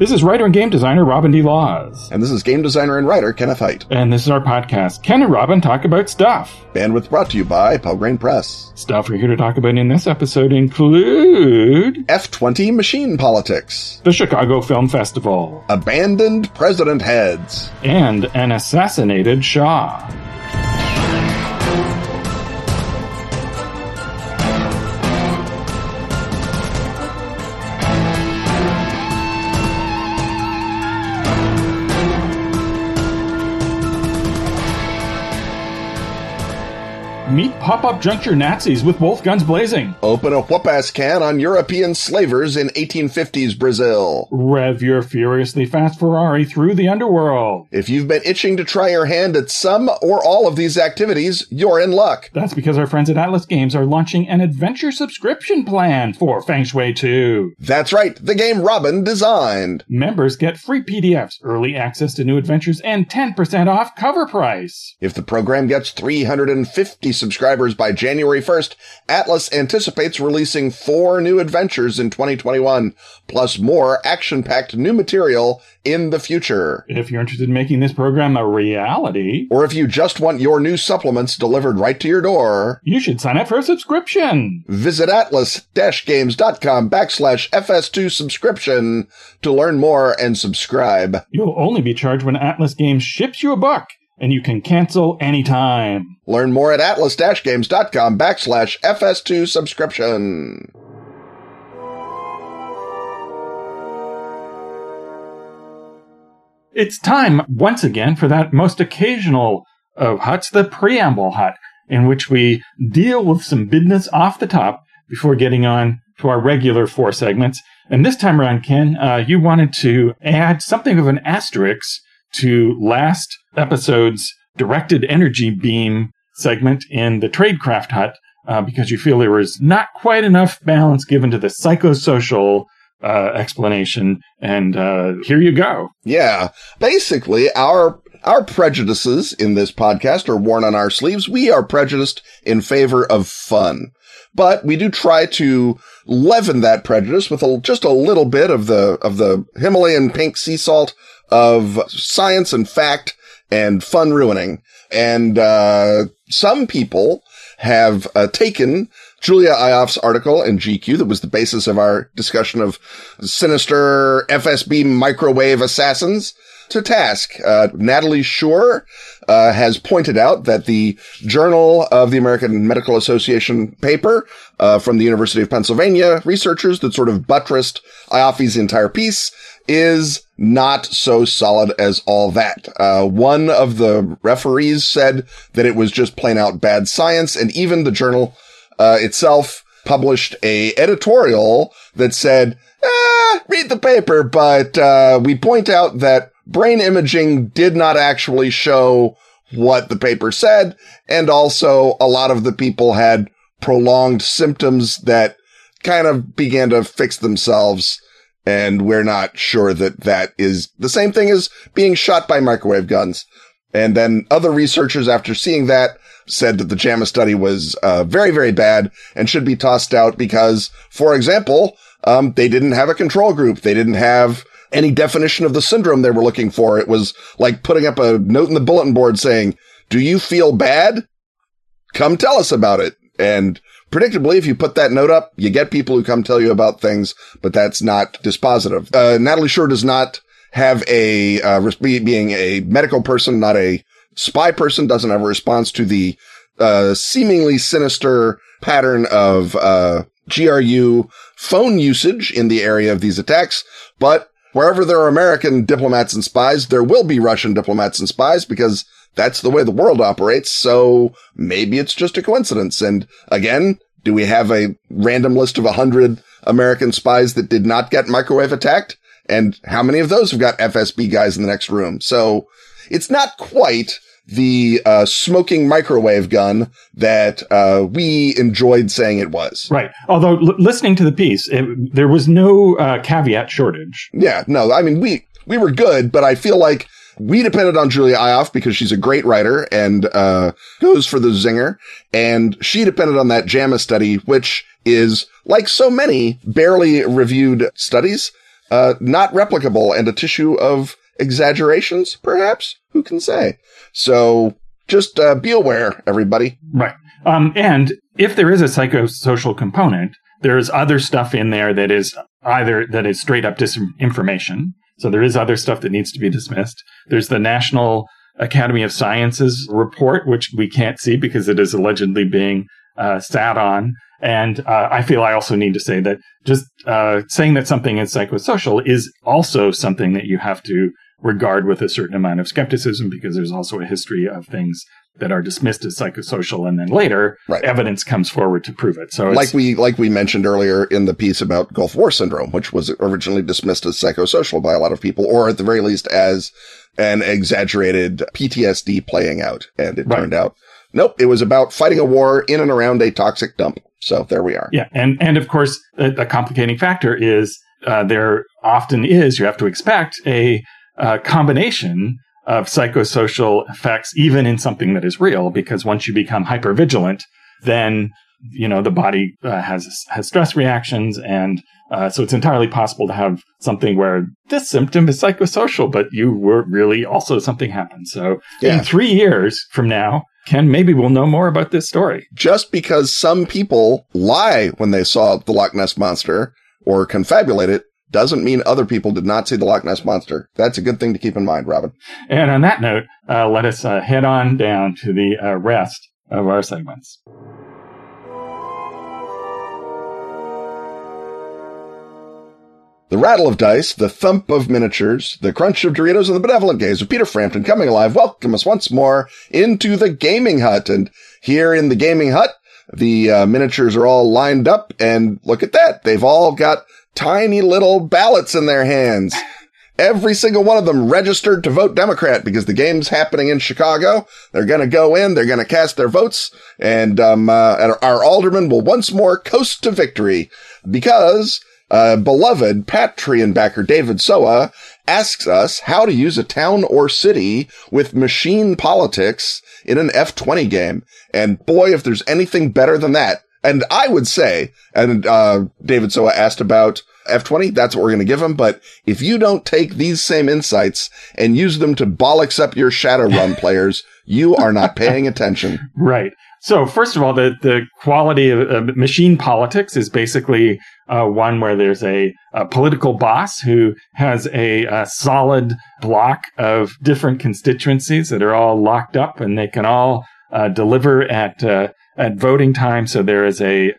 This is writer and game designer Robin D. Laws. And this is game designer and writer Kenneth Hite. And this is our podcast, Ken and Robin Talk About Stuff. Bandwidth brought to you by Pelgrane Press. Stuff we're here to talk about in this episode include F-20 machine politics, the Chicago Film Festival, abandoned president heads, and an assassinated Shah. Meet pop-up juncture Nazis with both guns blazing. Open a whoop-ass can on European slavers in 1850s Brazil. Rev your furiously fast Ferrari through the underworld. If you've been itching to try your hand at some or all of these activities, you're in luck. That's because our friends at Atlas Games are launching an adventure subscription plan for Feng Shui 2. That's right, the game Robin designed. Members get free PDFs, early access to new adventures, and 10% off cover price. If the program gets 350 subscribers by January 1st, Atlas anticipates releasing four new adventures in 2021, plus more action-packed new material in the future. If you're interested in making this program a reality, Or if you just want your new supplements delivered right to your door, you should sign up for a subscription. visit atlas-games.com backslash FS2 subscription to learn more and subscribe. You'll only be charged when Atlas Games ships you a book, and you can cancel anytime. Learn more at atlas-games.com backslash FS2 subscription. It's time once again for that most occasional of huts, the preamble hut, in which we deal with some business off the top before getting on to our regular four segments. And this time around, Ken, uh, you wanted to add something of an asterisk to last episode's directed energy beam segment in the Tradecraft hut uh, because you feel there was not quite enough balance given to the psychosocial uh, explanation. And uh, here you go. Yeah. Basically, our our prejudices in this podcast are worn on our sleeves. We are prejudiced in favor of fun. But we do try to leaven that prejudice with a, just a little bit of the of the Himalayan pink sea salt of science and fact and fun ruining. And uh, some people have uh, taken Julia Ioffe's article in GQ that was the basis of our discussion of sinister FSB microwave assassins to task. Uh, Natalie Shure uh, has pointed out that the Journal of the American Medical Association paper uh, from the University of Pennsylvania researchers that sort of buttressed Ioffe's entire piece is not so solid as all that. Uh, one of the referees said that it was just plain out bad science, and even the journal uh, itself published a editorial that said, ah, read the paper, but uh, we point out that brain imaging did not actually show what the paper said, and also a lot of the people had prolonged symptoms that kind of began to fix themselves. And we're not sure that that is the same thing as being shot by microwave guns. And then other researchers, after seeing that, said that the JAMA study was uh, very, very bad and should be tossed out because, for example, um, they didn't have a control group. They didn't have any definition of the syndrome they were looking for. It was like putting up a note in the bulletin board saying, do you feel bad? Come tell us about it. And predictably, if you put that note up, you get people who come tell you about things, but that's not dispositive. Uh, Natalie Shure does not have a, uh, being a medical person, not a spy person, doesn't have a response to the, uh, seemingly sinister pattern of, uh, GRU phone usage in the area of these attacks, but wherever there are American diplomats and spies, there will be Russian diplomats and spies because that's the way the world operates. So maybe it's just a coincidence. And again, do we have a random list of a hundred American spies that did not get microwave attacked? And how many of those have got FSB guys in the next room? So it's not quite the uh, smoking microwave gun that uh, we enjoyed saying it was. Right. Although l- listening to the piece, it, there was no uh, caveat shortage. Yeah, no, I mean, we, we were good, but I feel like we depended on Julia Ioffe because she's a great writer and, uh, goes for the zinger. And she depended on that JAMA study, which is like so many barely reviewed studies, uh, not replicable and a tissue of exaggerations, perhaps? Who can say? So just uh, be aware, everybody. Right. Um, and if there is a psychosocial component, there's other stuff in there that is either that is straight up disinformation. So there is other stuff that needs to be dismissed. There's the National Academy of Sciences report, which we can't see because it is allegedly being uh, sat on. And uh, I feel I also need to say that just uh, saying that something is psychosocial is also something that you have to regard with a certain amount of skepticism because there's also a history of things that are dismissed as psychosocial and then later Right. evidence comes forward to prove it. So it's, Like we, like we mentioned earlier in the piece about Gulf War syndrome, which was originally dismissed as psychosocial by a lot of people, or at the very least as an exaggerated PTSD playing out. And it Right. turned out, nope, it was about fighting a war in and around a toxic dump. So there we are. Yeah, and and of course, the, the complicating factor is uh, there often is you have to expect a uh, combination of psychosocial effects, even in something that is real, because once you become hypervigilant, then you know the body uh, has has stress reactions, and uh, so it's entirely possible to have something where this symptom is psychosocial, but you were really also something happened. So Yeah. in three years from now, Ken, maybe we'll know more about this story. Just because some people lie when they saw the Loch Ness monster or confabulate it doesn't mean other people did not see the Loch Ness monster. That's a good thing to keep in mind, Robin. And on that note, uh, let us uh, head on down to the uh, rest of our segments. The rattle of dice, the thump of miniatures, the crunch of Doritos, and the benevolent gaze of Peter Frampton coming alive welcome us once more into the gaming hut. And here in the gaming hut, the uh, miniatures are all lined up and look at that. They've all got tiny little ballots in their hands. Every single one of them registered to vote Democrat because the game's happening in Chicago. They're going to go in, they're going to cast their votes, and um, uh, our alderman will once more coast to victory because uh, beloved Patreon backer David Soa asks us how to use a town or city with machine politics in an F20 game. And boy, if there's anything better than that. And I would say, and, uh, David Soa asked about F20. That's what we're going to give him. But if you don't take these same insights and use them to bollocks up your Shadowrun players, you are not paying attention. Right. So, first of all, the, the quality of uh, machine politics is basically uh, one where there's a, a political boss who has a, a solid block of different constituencies that are all locked up and they can all uh, deliver at uh, at voting time. So there is a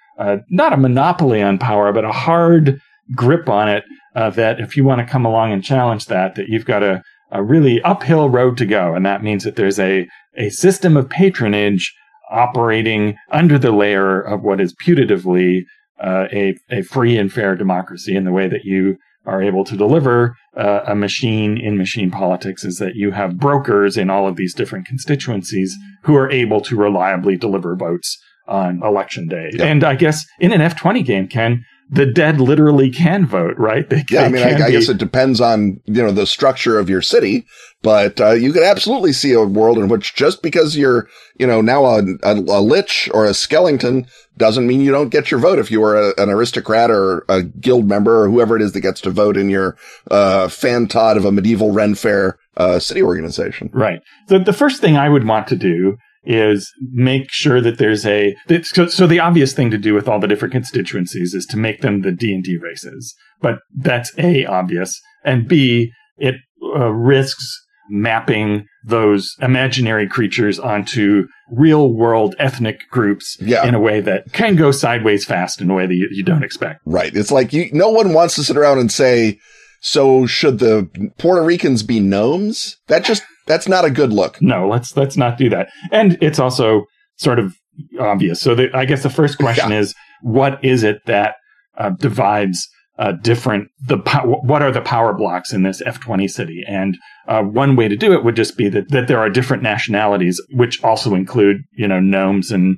not a monopoly on power, but a hard grip on it. Uh, that if you want to come along and challenge that, that you've got a, a really uphill road to go, and that means that there's a a system of patronage operating under the layer of what is putatively uh, a a free and fair democracy. In the way that you are able to deliver uh, a machine in machine politics is that you have brokers in all of these different constituencies who are able to reliably deliver votes on election day. Yep. And I guess in an F20 game, Ken, the dead literally can vote, right? They, Yeah, I mean, I, I guess it depends on you know the structure of your city, but uh, you could absolutely see a world in which just because you're you know now a, a, a lich or a skeleton doesn't mean you don't get your vote if you are a, an aristocrat or a guild member or whoever it is that gets to vote in your uh, fan Todd of a medieval Ren Fair uh, city organization. Right. So the first thing I would want to do is make sure that there's a so, so the obvious thing to do with all the different constituencies is to make them the D&D races. But that's A obvious and B it uh, risks mapping those imaginary creatures onto real world ethnic groups Yeah. in a way that can go sideways fast in a way that you, you don't expect. Right. It's like you, no one wants to sit around and say, so should the Puerto Ricans be gnomes? That just, that's not a good look. No, let's let's not do that. And it's also sort of obvious. So the, I guess the first question is, what is it that uh, divides uh, different the what are the power blocks in this F20 city? And uh, one way to do it would just be that that there are different nationalities, which also include you know gnomes and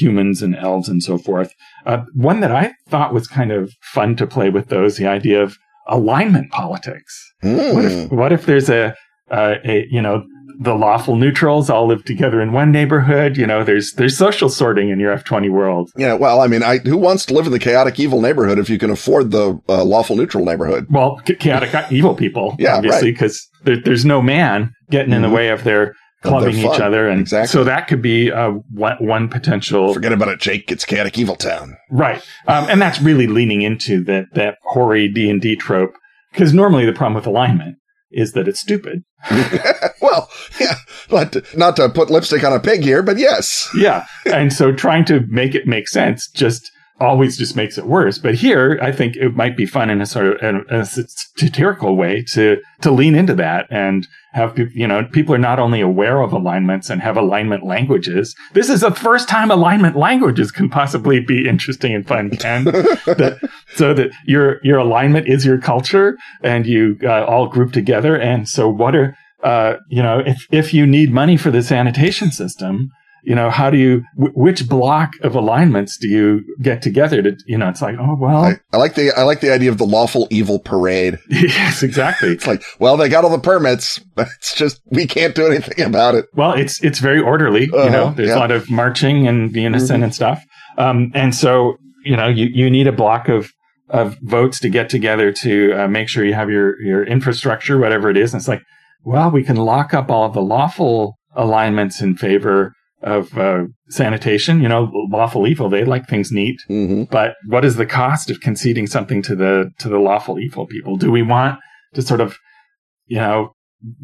humans and elves and so forth. Uh, one that I thought was kind of fun to play with those the idea of alignment politics. What Hmm. if what if there's a uh, a you know the lawful neutrals all live together in one neighborhood. You know, there's there's social sorting in your F20 world. Yeah, well, I mean, I, who wants to live in the chaotic evil neighborhood if you can afford the uh, lawful neutral neighborhood? Well, chaotic evil people, yeah, obviously, because right. there, there's no man getting in mm-hmm. the way of their clubbing each other, and exactly. so that could be uh, one, one potential. Forget about it, Jake. It's chaotic evil town, right? Um, and that's really leaning into that that hoary D and D trope because normally the problem with alignment is that it's stupid. well, yeah, but not to put lipstick on a pig here, but yes. yeah. And so trying to make it make sense just always just makes it worse. But here, I think it might be fun in a sort of in a satirical way to to lean into that and have people, you know, people are not only aware of alignments and have alignment languages. This is the first time alignment languages can possibly be interesting and fun. And that, so that your your alignment is your culture, and you uh, all group together. And so, what are uh, you know, if if you need money for the sanitation system, you know, how do you, w- which block of alignments do you get together to, you know, it's like, oh, well. I, I like the, I like the idea of the lawful evil parade. yes, exactly. it's like, well, they got all the permits, but it's just, we can't do anything about it. Well, it's, it's very orderly, uh-huh, you know, there's yeah. a lot of marching and unison mm-hmm. and stuff. Um, and so, you know, you, you need a block of, of votes to get together to uh, make sure you have your, your infrastructure, whatever it is. And it's like, well, we can lock up all of the lawful alignments in favor of uh, sanitation. You know, lawful evil, they like things neat. Mm-hmm. But what is the cost of conceding something to the to the lawful evil people? Do we want to sort of, you know,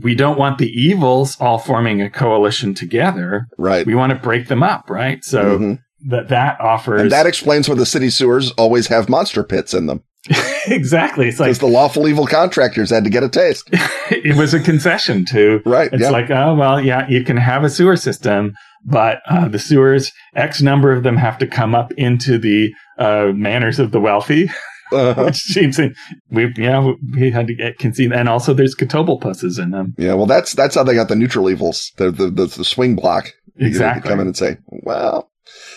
we don't want the evils all forming a coalition together. Right. We want to break them up, right? So mm-hmm. that that offers And that explains why the city sewers always have monster pits in them. exactly. It's like the lawful evil contractors had to get a taste. it was a concession to right. It's yeah. like, oh well, yeah, you can have a sewer system, but uh, the sewers, X number of them have to come up into the uh, manors of the wealthy. Uh-huh. Which seems we yeah we had to get concede and also there's catoblepuses in them. Yeah, well that's that's how they got the neutral evils, the the the, the swing block. Exactly. come in and say, well,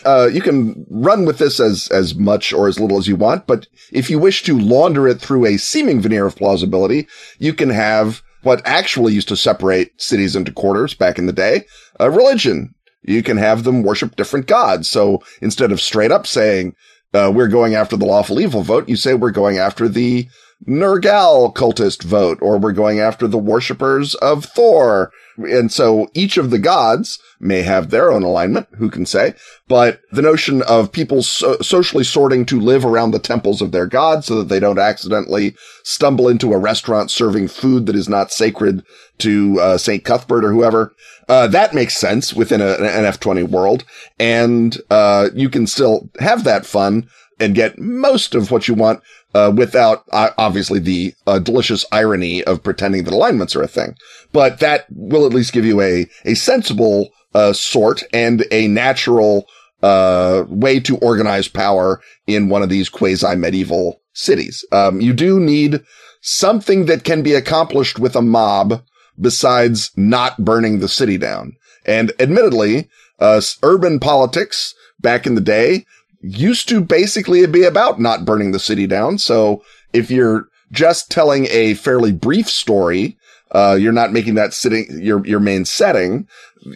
uh, you can run with this as, as much or as little as you want, but if you wish to launder it through a seeming veneer of plausibility, you can have what actually used to separate cities into quarters back in the day, a religion. You can have them worship different gods. So instead of straight up saying, uh, we're going after the lawful evil vote, you say we're going after the Nergal cultist vote, or we're going after the worshippers of Thor. And so each of the gods may have their own alignment, who can say, but the notion of people so- socially sorting to live around the temples of their gods so that they don't accidentally stumble into a restaurant serving food that is not sacred to uh, St. Cuthbert or whoever. Uh, that makes sense within a, an F20 world. And, uh, you can still have that fun and get most of what you want uh, without uh, obviously the uh, delicious irony of pretending that alignments are a thing. But that will at least give you a a sensible uh, sort and a natural uh, way to organize power in one of these quasi medieval cities. Um, you do need something that can be accomplished with a mob besides not burning the city down. And admittedly, uh, urban politics back in the day used to basically be about not burning the city down. So if you're just telling a fairly brief story, uh, you're not making that sitting your your main setting.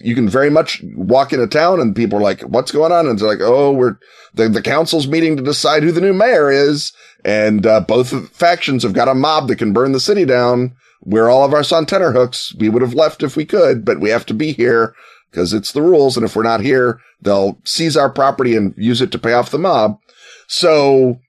You can very much walk into town and people are like, "What's going on?" And they're like, "Oh, we're the the council's meeting to decide who the new mayor is, and uh, both factions have got a mob that can burn the city down. We're all of us on tenterhooks. We would have left if we could, but we have to be here because it's the rules. And if we're not here, they'll seize our property and use it to pay off the mob. So,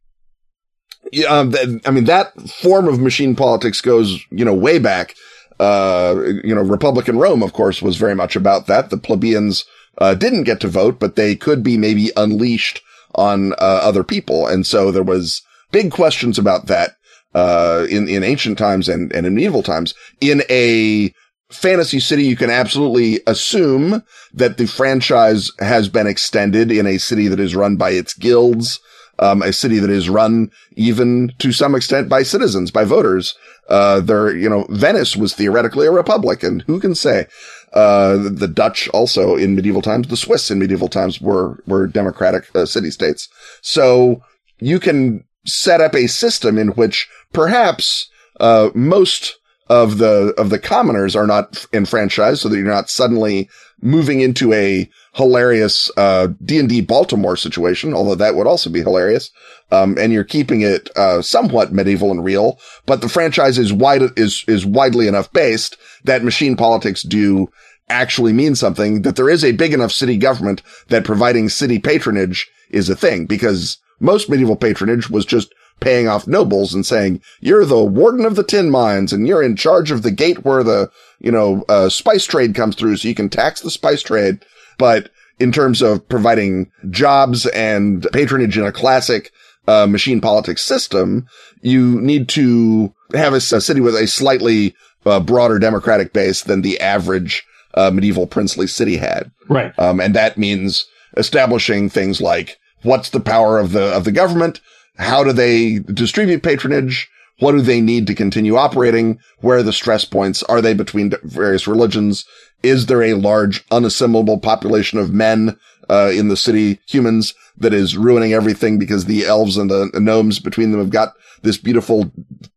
yeah, um, I mean, that form of machine politics goes, you know, way back. Uh, you know, Republican Rome, of course, was very much about that. The plebeians, uh, didn't get to vote, but they could be maybe unleashed on, uh, other people. And so there was big questions about that, uh, in, in ancient times and, and in medieval times in a, Fantasy City, you can absolutely assume that the franchise has been extended in a city that is run by its guilds, um, a city that is run even to some extent by citizens, by voters. Uh, there, you know, Venice was theoretically a republic, and who can say? Uh, the Dutch also in medieval times, the Swiss in medieval times were, were democratic uh, city states. So you can set up a system in which perhaps, uh, most of the, of the commoners are not enfranchised so that you're not suddenly moving into a hilarious, uh, D&D Baltimore situation, although that would also be hilarious. Um, and you're keeping it, uh, somewhat medieval and real, but the franchise is wide, is, is widely enough based that machine politics do actually mean something, that there is a big enough city government that providing city patronage is a thing because most medieval patronage was just paying off nobles and saying, you're the warden of the tin mines and you're in charge of the gate where the, you know, uh, spice trade comes through so you can tax the spice trade. But in terms of providing jobs and patronage in a classic uh, machine politics system, you need to have a, a city with a slightly uh, broader democratic base than the average uh, medieval princely city had. Right. Um, and that means establishing things like what's the power of the of the government, how do they distribute patronage, what do they need to continue operating, where are the stress points, are they between various religions, is there a large unassimilable population of men uh, in the city, humans, that is ruining everything because the elves and the gnomes between them have got this beautiful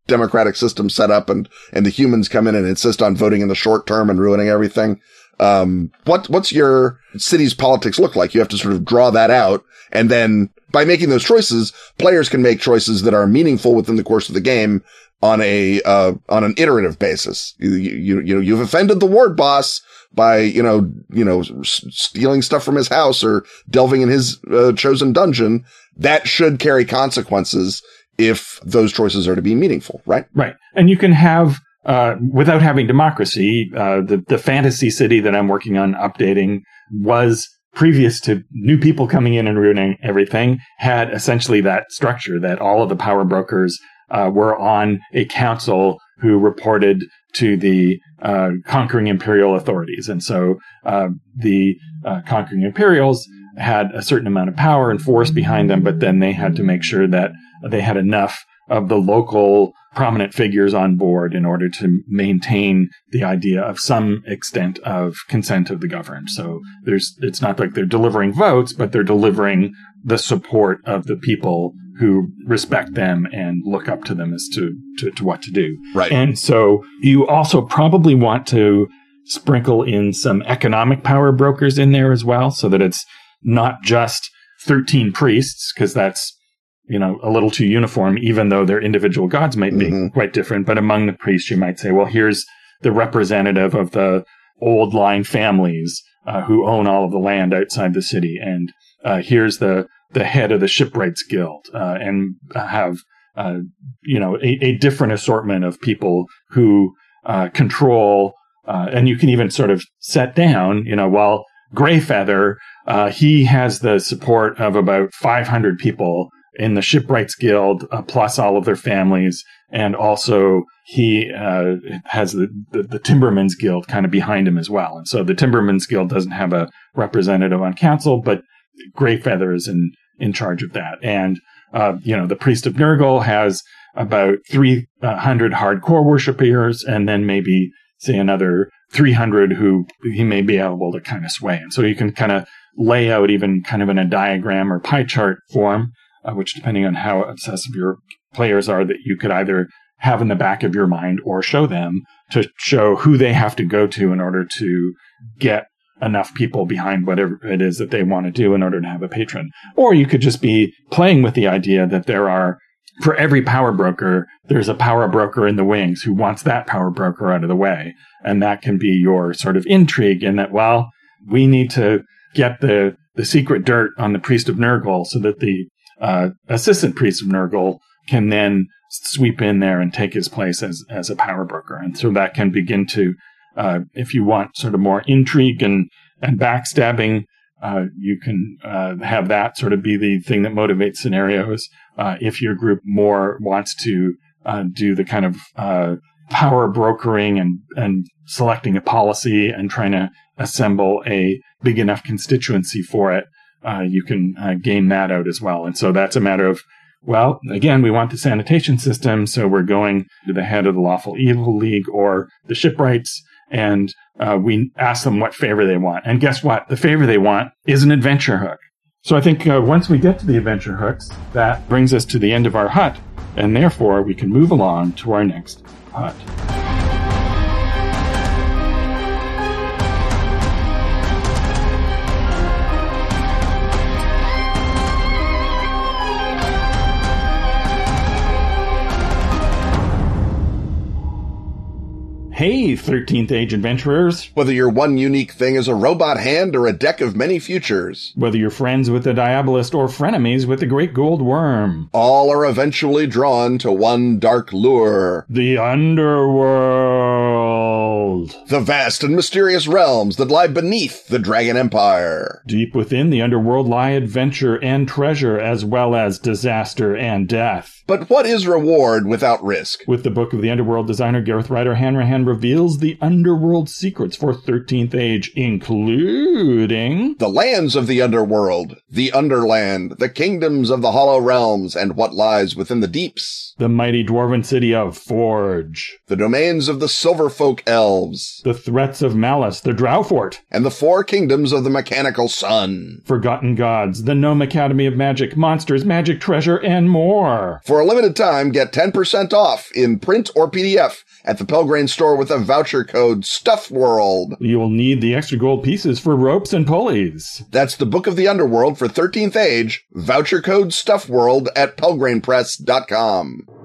democratic system set up and, and the humans come in and insist on voting in the short term and ruining everything. Um, what, what's your city's politics look like? You have to sort of draw that out. And then by making those choices, players can make choices that are meaningful within the course of the game on a, uh, on an iterative basis. You, you, you know, you've offended the ward boss by, you know, you know, stealing stuff from his house or delving in his uh, chosen dungeon. That should carry consequences if those choices are to be meaningful, right? Right. And you can have, uh, without having democracy, uh, the, the fantasy city that I'm working on updating was previous to new people coming in and ruining everything had essentially that structure that all of the power brokers uh, were on a council who reported to the uh, conquering imperial authorities. And so uh, the uh, conquering imperials had a certain amount of power and force behind them, but then they had to make sure that they had enough of the local prominent figures on board in order to maintain the idea of some extent of consent of the governed. So there's, it's not like they're delivering votes, but they're delivering the support of the people who respect them and look up to them as to, to, to what to do. Right. And so you also probably want to sprinkle in some economic power brokers in there as well, so that it's not just 13 priests, because that's you know, a little too uniform, even though their individual gods might be mm-hmm. quite different. But among the priests, you might say, well, here's the representative of the old line families uh, who own all of the land outside the city, and uh, here's the the head of the shipwrights guild, uh, and have uh, you know a, a, different assortment of people who uh, control, uh, and you can even sort of set down, you know, while Greyfeather, he has the support of about 500 people in the Shipwrights Guild, uh, plus all of their families. And also he uh, has the, the, the, Timbermen's Guild kind of behind him as well. And so the Timbermen's Guild doesn't have a representative on council, but Greyfeather is in, in charge of that. And, uh, you know, the Priest of Nurgle has about 300 hardcore worshippers and then maybe say another 300 who he may be able to kind of sway. And so you can kind of lay out even kind of in a diagram or pie chart form uh, which depending on how obsessive your players are, that you could either have in the back of your mind or show them to show who they have to go to in order to get enough people behind whatever it is that they want to do in order to have a patron. Or you could just be playing with the idea that there are, for every power broker, there's a power broker in the wings who wants that power broker out of the way. And that can be your sort of intrigue in that, well, we need to get the, the secret dirt on the priest of Nurgle so that the uh, assistant priest of Nurgle can then sweep in there and take his place as, as a power broker. And so that can begin to, uh, if you want sort of more intrigue and, and backstabbing, uh, you can uh, have that sort of be the thing that motivates scenarios. Uh, if your group more wants to uh, do the kind of power brokering and, and selecting a policy and trying to assemble a big enough constituency for it, uh, you can uh, game that out as well. And so that's a matter of, well, again, we want the sanitation system, so we're going to the head of the Lawful Evil League or the Shipwrights, and uh, we ask them what favor they want. And guess what? The favor they want is an adventure hook. So I think uh, once we get to the adventure hooks, that brings us to the end of our hut, and therefore we can move along to our next hut. Hey, 13th Age adventurers! Whether your one unique thing is a robot hand or a deck of many futures. Whether you're friends with the Diabolist or frenemies with the Great Gold Worm. All are eventually drawn to one dark lure. The Underworld. The vast and mysterious realms that lie beneath the Dragon Empire. Deep within the Underworld lie adventure and treasure as well as disaster and death. But what is reward without risk? With the book of the Underworld designer Gareth Ryder Hanrahan reveals the Underworld secrets for 13th Age, including the lands of the Underworld, the Underland, the kingdoms of the Hollow Realms, and what lies within the deeps. The mighty dwarven city of Forge. The domains of the Silverfolk Elves. The threats of Malice, the Drowfort. And the four kingdoms of the Mechanical Sun. Forgotten Gods, the Gnome Academy of Magic, Monsters, Magic Treasure, and more. For a limited time, get 10% off in print or PDF at the Pelgrane store with a voucher code StuffWorld. You'll need the extra gold pieces for ropes and pulleys. That's the Book of the Underworld for 13th Age, voucher code StuffWorld at PelgranePress.com.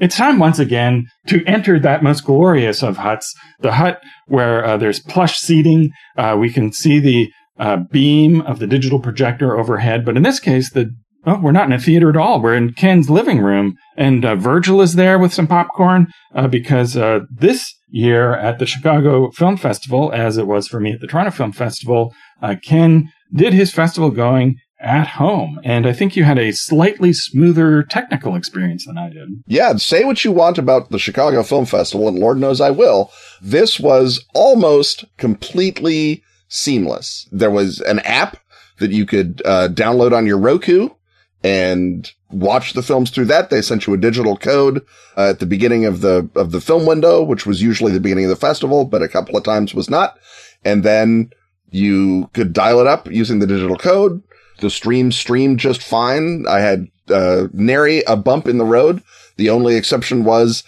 It's time once again to enter that most glorious of huts, the hut where uh, there's plush seating. Uh, we can see the uh, beam of the digital projector overhead, but in this case, the oh, we're not in a theater at all. We're in Ken's living room, and uh, Virgil is there with some popcorn uh, because uh, this year at the Chicago Film Festival, as it was for me at the Toronto Film Festival, Ken did his festival going at home. And I think you had a slightly smoother technical experience than I did. Yeah, say what you want about the Chicago Film Festival, and Lord knows I will. This was almost completely seamless. There was an app that you could uh, download on your Roku and watch the films through that. They sent you a digital code uh, at the beginning of the of the film window, which was usually the beginning of the festival, but a couple of times was not. And then you could dial it up using the digital code. The stream streamed just fine. I had uh, nary a bump in the road. The only exception was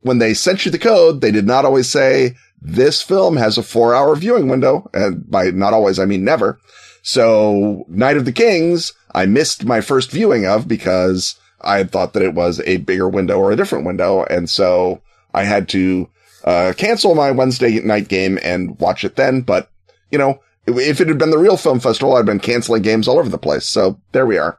when they sent you the code, they did not always say this film has a four hour viewing window. And by not always, I mean never. So Night of the Kings, I missed my first viewing of because I had thought that it was a bigger window or a different window. And so I had to, uh, cancel my Wednesday night game and watch it then. But, you know, if it had been the real film festival, I'd been canceling games all over the place. So there we are.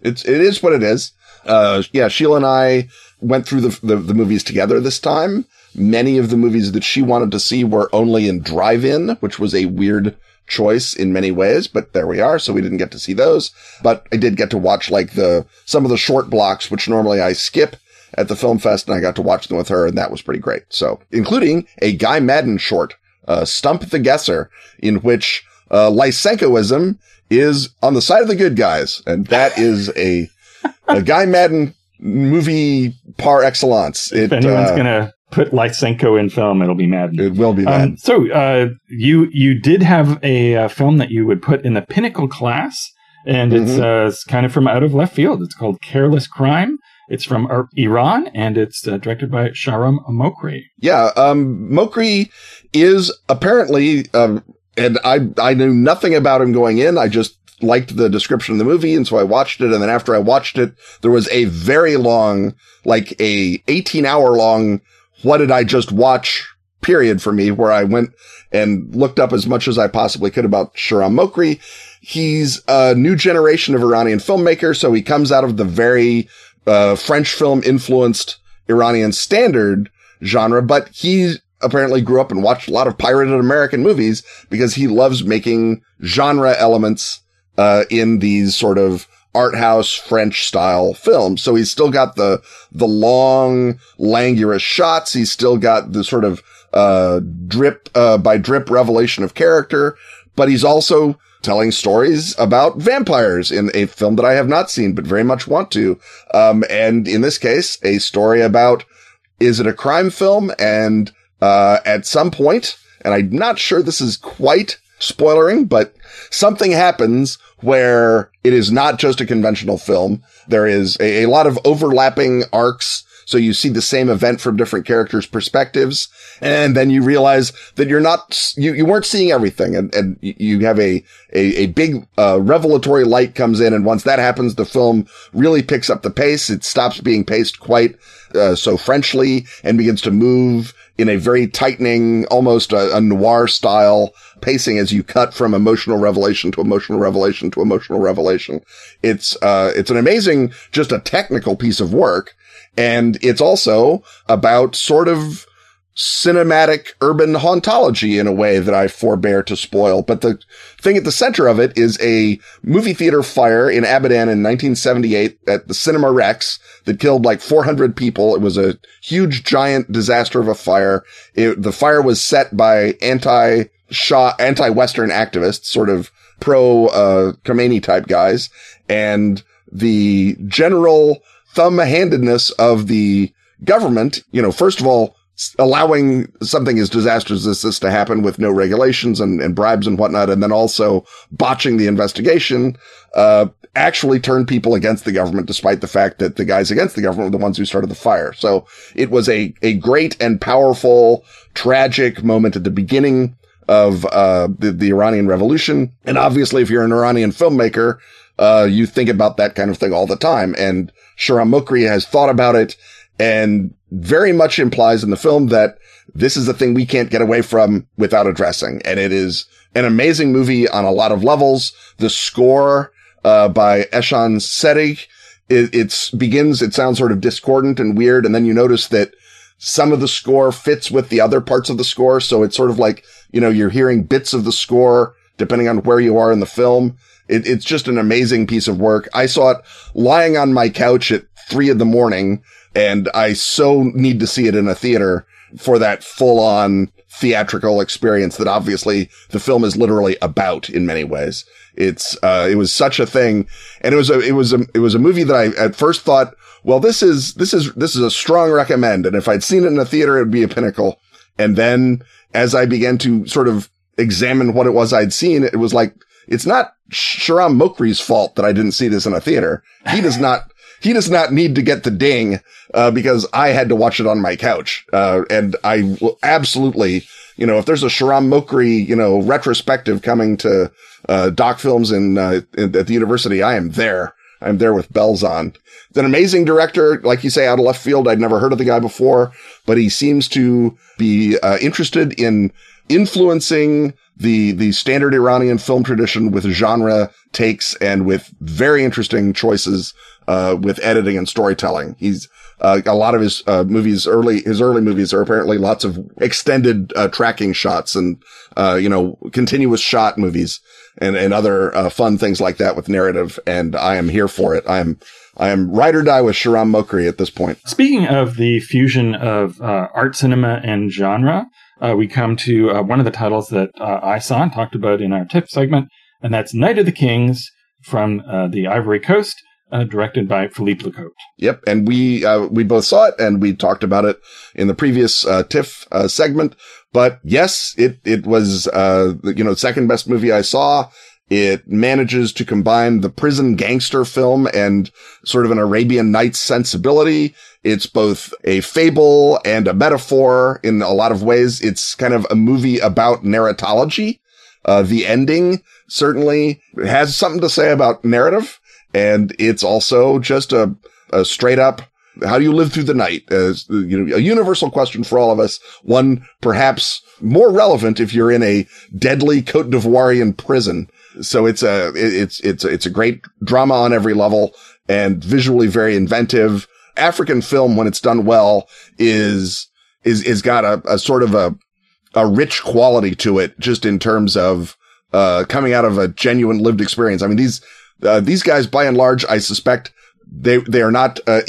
It's, it is what it is. Uh, yeah, Sheila and I went through the, the, the movies together this time. Many of the movies that she wanted to see were only in drive-in, which was a weird choice in many ways, but there we are. So we didn't get to see those, but I did get to watch like the, some of the short blocks, which normally I skip at the film fest and I got to watch them with her and that was pretty great. So including a Guy Maddin short, uh, Stump the Guesser in which, uh, Lysenkoism is on the side of the good guys. And that is a, a Guy Maddin movie par excellence. It, if anyone's uh, gonna put Lysenko in film, it'll be Maddin. It will be Maddin. Um, so uh, you you did have a, a, film that you would put in the pinnacle class, and mm-hmm. it's, uh, it's kind of from out of left field. It's called Careless Crime. It's from Iran, and it's uh, directed by Shahram Mokri. Yeah, um, Mokri is apparently, um, and I I knew nothing about him going in. I just liked the description of the movie. And so I watched it. And then after I watched it, there was a very long, like a 18 hour long what did I just watch period for me where I went and looked up as much as I possibly could about Shahram Mokri. He's a new generation of Iranian filmmaker. So he comes out of the very, uh, French film influenced Iranian standard genre, but he apparently grew up and watched a lot of pirated American movies because he loves making genre elements, uh, in these sort of art house French style film. So he's still got the, the long, languorous shots. He's still got the sort of, uh, drip, uh, by drip revelation of character, but he's also telling stories about vampires in a film that I have not seen, but very much want to. Um, and in this case, a story about, is it a crime film? And, uh, at some point, and I'm not sure this is quite spoilering, but something happens where it is not just a conventional film. There is a, a lot of overlapping arcs So you see the same event from different characters' perspectives. And then you realize that you're not, you, you weren't seeing everything. And, and you have a, a, a big, uh, revelatory light comes in. And once that happens, the film really picks up the pace. It stops being paced quite, uh, so Frenchly and begins to move in a very tightening, almost a, a, noir style pacing as you cut from emotional revelation to emotional revelation to emotional revelation. It's, uh, it's an amazing, just a technical piece of work. And it's also about sort of cinematic urban hauntology in a way that I forbear to spoil. But the thing at the center of it is a movie theater fire in Abadan in 1978 at the Cinema Rex that killed like 400 people. It was a huge, giant disaster of a fire. It, the fire was set by anti Shah, anti-Western activists, sort of pro, uh, Khomeini type guys. And the general thumb-handedness of the government, you know, first of all, allowing something as disastrous as this to happen with no regulations and, and bribes and whatnot, and then also botching the investigation, uh, actually turned people against the government, despite the fact that the guys against the government were the ones who started the fire. So it was a, a great and powerful, tragic moment at the beginning of, uh, the, the Iranian revolution. And obviously, if you're an Iranian filmmaker, uh, you think about that kind of thing all the time. And Shahram Mokri has thought about it and very much implies in the film that this is a thing we can't get away from without addressing. And it is an amazing movie on a lot of levels. The score, uh, by Eshan Serig, it it's, begins, it sounds sort of discordant and weird. And then you notice that some of the score fits with the other parts of the score. So it's sort of like, you know, you're hearing bits of the score depending on where you are in the film. It, it's just an amazing piece of work. I saw it lying on my couch at three in the morning and I so need to see it in a theater for that full on theatrical experience that obviously the film is literally about in many ways. It's, uh, it was such a thing. And it was a, it was a, it was a movie that I at first thought, well, this is, this is, this is a strong recommend. And if I'd seen it in a theater, it would be a pinnacle. And then as I began to sort of examine what it was I'd seen, it was like, it's not Shahram Mokri's fault that I didn't see this in a theater. He does not, he does not need to get the ding, uh, because I had to watch it on my couch. Uh, and I will absolutely, you know, if there's a Shahram Mokri, you know, retrospective coming to, uh, doc films in, uh, in, at the university, I am there. I'm there with bells on. It's an amazing director, like you say, out of left field. I'd never heard of the guy before, but he seems to be uh, interested in influencing the the standard Iranian film tradition with genre takes and with very interesting choices uh, with editing and storytelling. He's uh, a lot of his uh, movies early his early movies are apparently lots of extended uh, tracking shots and uh, you know continuous shot movies and and other uh, fun things like that with narrative. And I am here for it. I am. I am ride or die with Shahram Mokri at this point. Speaking of the fusion of art cinema and genre, we come to one of the titles that I saw and talked about in our TIFF segment, and that's Night of the Kings from the Ivory Coast uh, directed by Philippe Lacôte. Yep, and we uh, we both saw it, and we talked about it in the previous uh, TIFF uh, segment. But yes, it it was uh, you know second best movie I saw. It manages to combine the prison gangster film and sort of an Arabian Nights sensibility. It's both a fable and a metaphor in a lot of ways. It's kind of a movie about narratology. Uh, the ending certainly has something to say about narrative. And it's also just a, a straight up, how do you live through the night? You know, a universal question for all of us. One perhaps more relevant if you're in a deadly Cote d'Ivoirean prison. So it's a, it's, it's, it's a great drama on every level and visually very inventive. African film, when it's done well, is, is, is got a, a sort of a, a rich quality to it, just in terms of, uh, coming out of a genuine lived experience. I mean, these, uh, these guys, by and large, I suspect they they are not uh,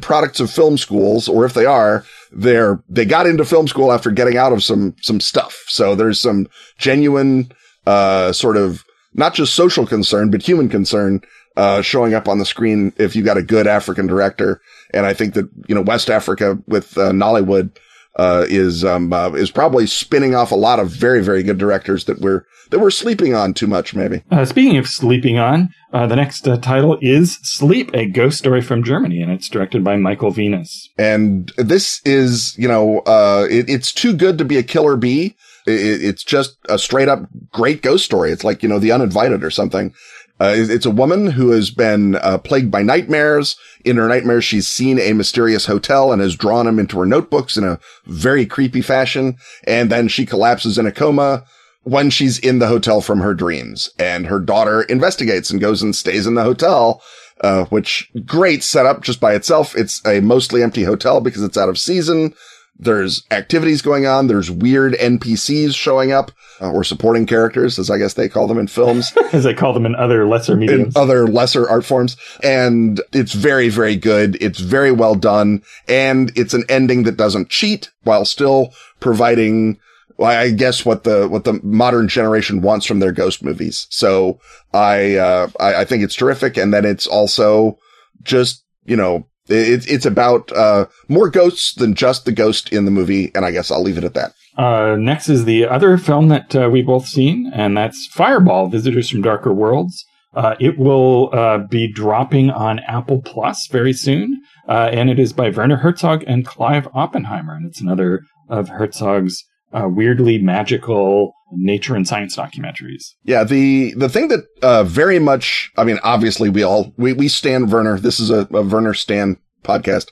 products of film schools, or if they are, they're they got into film school after getting out of some some stuff. So there's some genuine uh, sort of not just social concern, but human concern uh, showing up on the screen if you got a good African director. And I think that you know West Africa with uh, Nollywood uh, is um, uh, is probably spinning off a lot of very very good directors that we're that we're sleeping on too much maybe. Uh, speaking of sleeping on, uh, the next uh, title is Sleep, a ghost story from Germany, and it's directed by Michael Venus. And this is you know uh, it, it's too good to be a Killer B. It, it's just a straight up great ghost story. It's like you know the uninvited or something. Uh, it's a woman who has been uh, plagued by nightmares. In her nightmares, she's seen a mysterious hotel and has drawn them into her notebooks in a very creepy fashion. And then she collapses in a coma when she's in the hotel from her dreams. And her daughter investigates and goes and stays in the hotel, uh, which great setup just by itself. It's a mostly empty hotel because it's out of season. There's activities going on. There's weird NPCs showing up uh, or supporting characters, as I guess they call them in films, as they call them in other lesser in other lesser art forms. And it's very, very good. It's very well done. And it's an ending that doesn't cheat while still providing, well, I guess what the, what the modern generation wants from their ghost movies. So I, uh, I, I think it's terrific. And then it's also just, you know, it's, it's about, uh, more ghosts than just the ghost in the movie. And I guess I'll leave it at that. Uh, next is the other film that uh, we've both seen, and that's Fireball: Visitors from Darker Worlds. Uh, it will uh, be dropping on Apple Plus very soon, uh, and it is by Werner Herzog and Clive Oppenheimer, and it's another of Herzog's weirdly magical nature and science documentaries. Yeah, the the thing that uh, very much, I mean, obviously we all we we stand Werner. This is a, a Werner Stan podcast,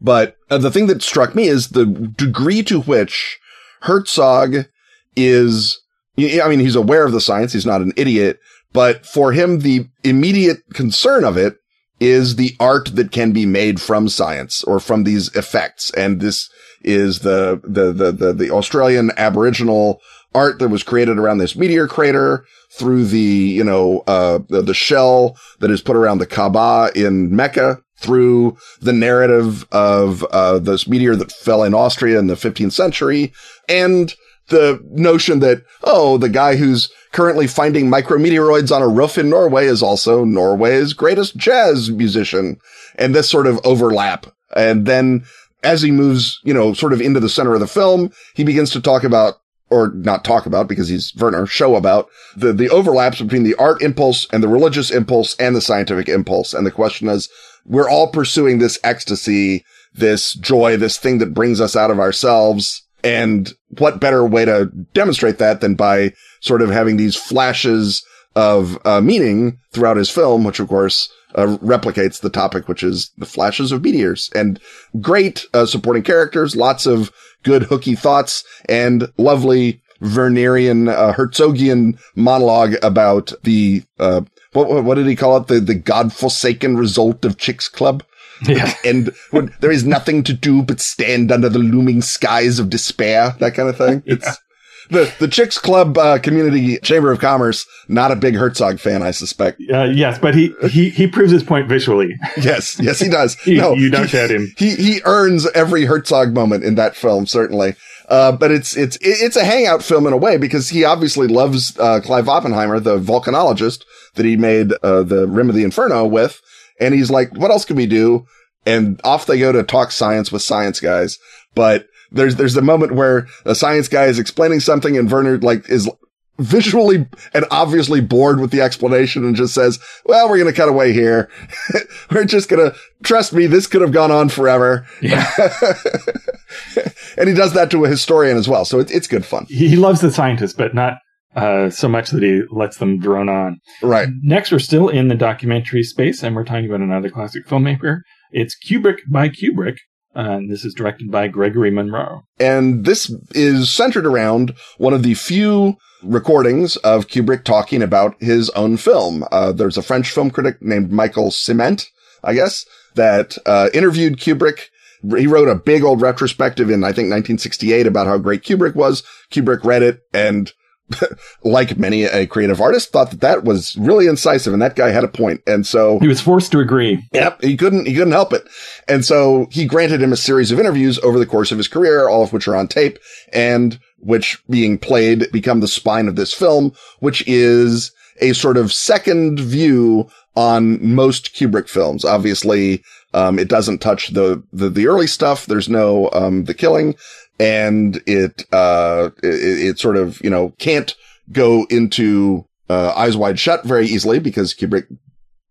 but uh, the thing that struck me is the degree to which Herzog is. I mean, he's aware of the science. He's not an idiot, but for him, the immediate concern of it is the art that can be made from science or from these effects. And this is the, the, the, the, the Australian Aboriginal art that was created around this meteor crater through the, you know, uh, the, the shell that is put around the Kaaba in Mecca through the narrative of, uh, this meteor that fell in Austria in the 15th century and the notion that, oh, the guy who's currently finding micrometeoroids on a roof in Norway is also Norway's greatest jazz musician and this sort of overlap. And then as he moves, you know, sort of into the center of the film, he begins to talk about or not talk about because he's Werner, show about the, the overlaps between the art impulse and the religious impulse and the scientific impulse. And the question is, we're all pursuing this ecstasy, this joy, this thing that brings us out of ourselves. And what better way to demonstrate that than by sort of having these flashes of uh, meaning throughout his film, which of course uh, replicates the topic, which is the flashes of meteors and great uh, supporting characters, lots of good hooky thoughts and lovely Wernerian, uh, Herzogian monologue about the, uh, what, what did he call it? The, the godforsaken result of Chicxulub. Yeah. and when there is nothing to do but stand under the looming skies of despair, that kind of thing. It's the, the Chicxulub, uh, community chamber of commerce, not a big Herzog fan, I suspect. Uh, yes, but he, he, he proves his point visually. Yes. Yes, he does. You- no, you don't he, shed him. He, he earns every Herzog moment in that film, certainly. Uh, but it's, it's, it's a hangout film in a way because he obviously loves, uh, Clive Oppenheimer, the volcanologist that he made, uh, the Rim of the Inferno with. And he's like, what else can we do? And off they go to talk science with science guys. But there's, there's the moment where a science guy is explaining something and Werner like is visually and obviously bored with the explanation and just says, well, we're going to cut away here. we're just going to trust me. This could have gone on forever. Yeah. and he does that to a historian as well. So it's, it's good fun. he, loves the scientists, but not uh, so much that he lets them drone on. Right. Next, we're still in the documentary space, and we're talking about another classic filmmaker. It's Kubrick by Kubrick, and this is directed by Gregory Monro. And this is centered around one of the few recordings of Kubrick talking about his own film. Uh, there's a French film critic named Michael Ciment, I guess, that uh, interviewed Kubrick. He wrote a big old retrospective in, I think, 1968 about how great Kubrick was. Kubrick read it and like many a creative artist thought that that was really incisive and that guy had a point. And so He was forced to agree. Yep, he couldn't he couldn't help it. And so he granted him a series of interviews over the course of his career, all of which are on tape and which being played become the spine of this film, which is a sort of second view on most Kubrick films. Obviously, um, it doesn't touch the, the, the early stuff. There's no, um, the killing and it, uh, it, it sort of, you know, can't go into, uh, eyes wide shut very easily because Kubrick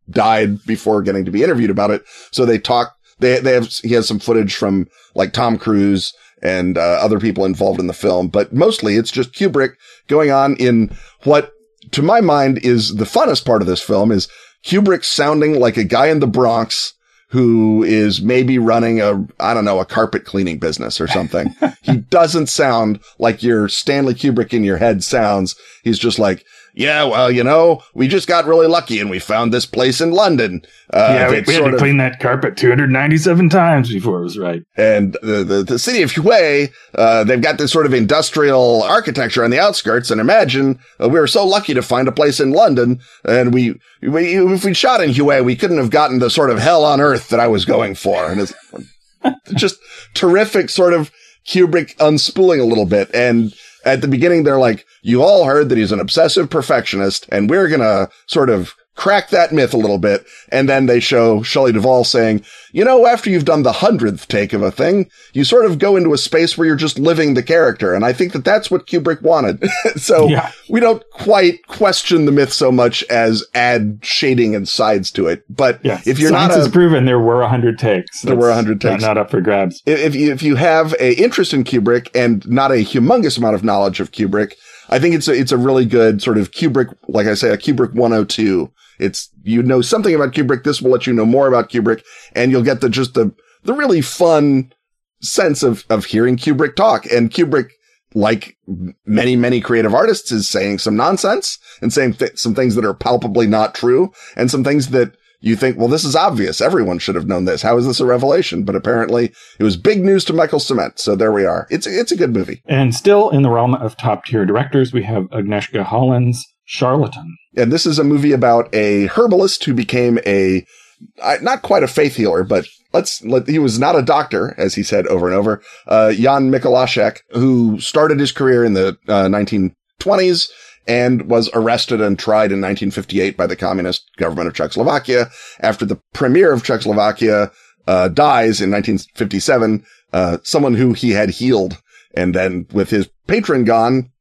died before getting to be interviewed about it. So they talk, they, they have, he has some footage from like Tom Cruise and, uh, other people involved in the film, but mostly it's just Kubrick going on in what to my mind is the funnest part of this film is Kubrick sounding like a guy in the Bronx who is maybe running a, I don't know, a carpet cleaning business or something. he doesn't sound like your Stanley Kubrick in your head sounds. He's just like, yeah, well, you know, we just got really lucky and we found this place in London. Uh, yeah, we, we had to of, clean that carpet 297 times before it was right. And the, the, the city of Hue, uh, they've got this sort of industrial architecture on the outskirts. And imagine uh, we were so lucky to find a place in London and we, we, if we shot in Hue, we couldn't have gotten the sort of hell on earth that I was going for. And it's just terrific sort of Kubrick unspooling a little bit. And at the beginning, they're like, you all heard that he's an obsessive perfectionist and we're going to sort of crack that myth a little bit. And then they show Shelley Duvall saying, you know, after you've done the hundredth take of a thing, you sort of go into a space where you're just living the character. And I think that that's what Kubrick wanted. so yeah. we don't quite question the myth so much as add shading and sides to it. But yes. if you're Science not, a, proven there were a hundred takes. There were a hundred takes. Not, not, up for grabs. If you, if you have a interest in Kubrick and not a humongous amount of knowledge of Kubrick, I think it's a, it's a really good sort of Kubrick, like I say, a Kubrick 102 it's, you know something about Kubrick. This will let you know more about Kubrick and you'll get the, just the, the really fun sense of, of hearing Kubrick talk and Kubrick, like many, many creative artists is saying some nonsense and saying th- some things that are palpably not true and some things that you think, well, this is obvious. Everyone should have known this. How is this a revelation? But apparently it was big news to Michael Ciment. So there we are. It's, it's a good movie. And still in the realm of top tier directors, we have Agnieszka Holland's Charlatan. And this is a movie about a herbalist who became a, not quite a faith healer, but let's let, he was not a doctor, as he said over and over. Uh, Jan Mikolasek, who started his career in the uh, 1920s and was arrested and tried in 1958 by the communist government of Czechoslovakia. After the premier of Czechoslovakia uh, dies in 1957, uh, someone who he had healed, and then with his patron gone,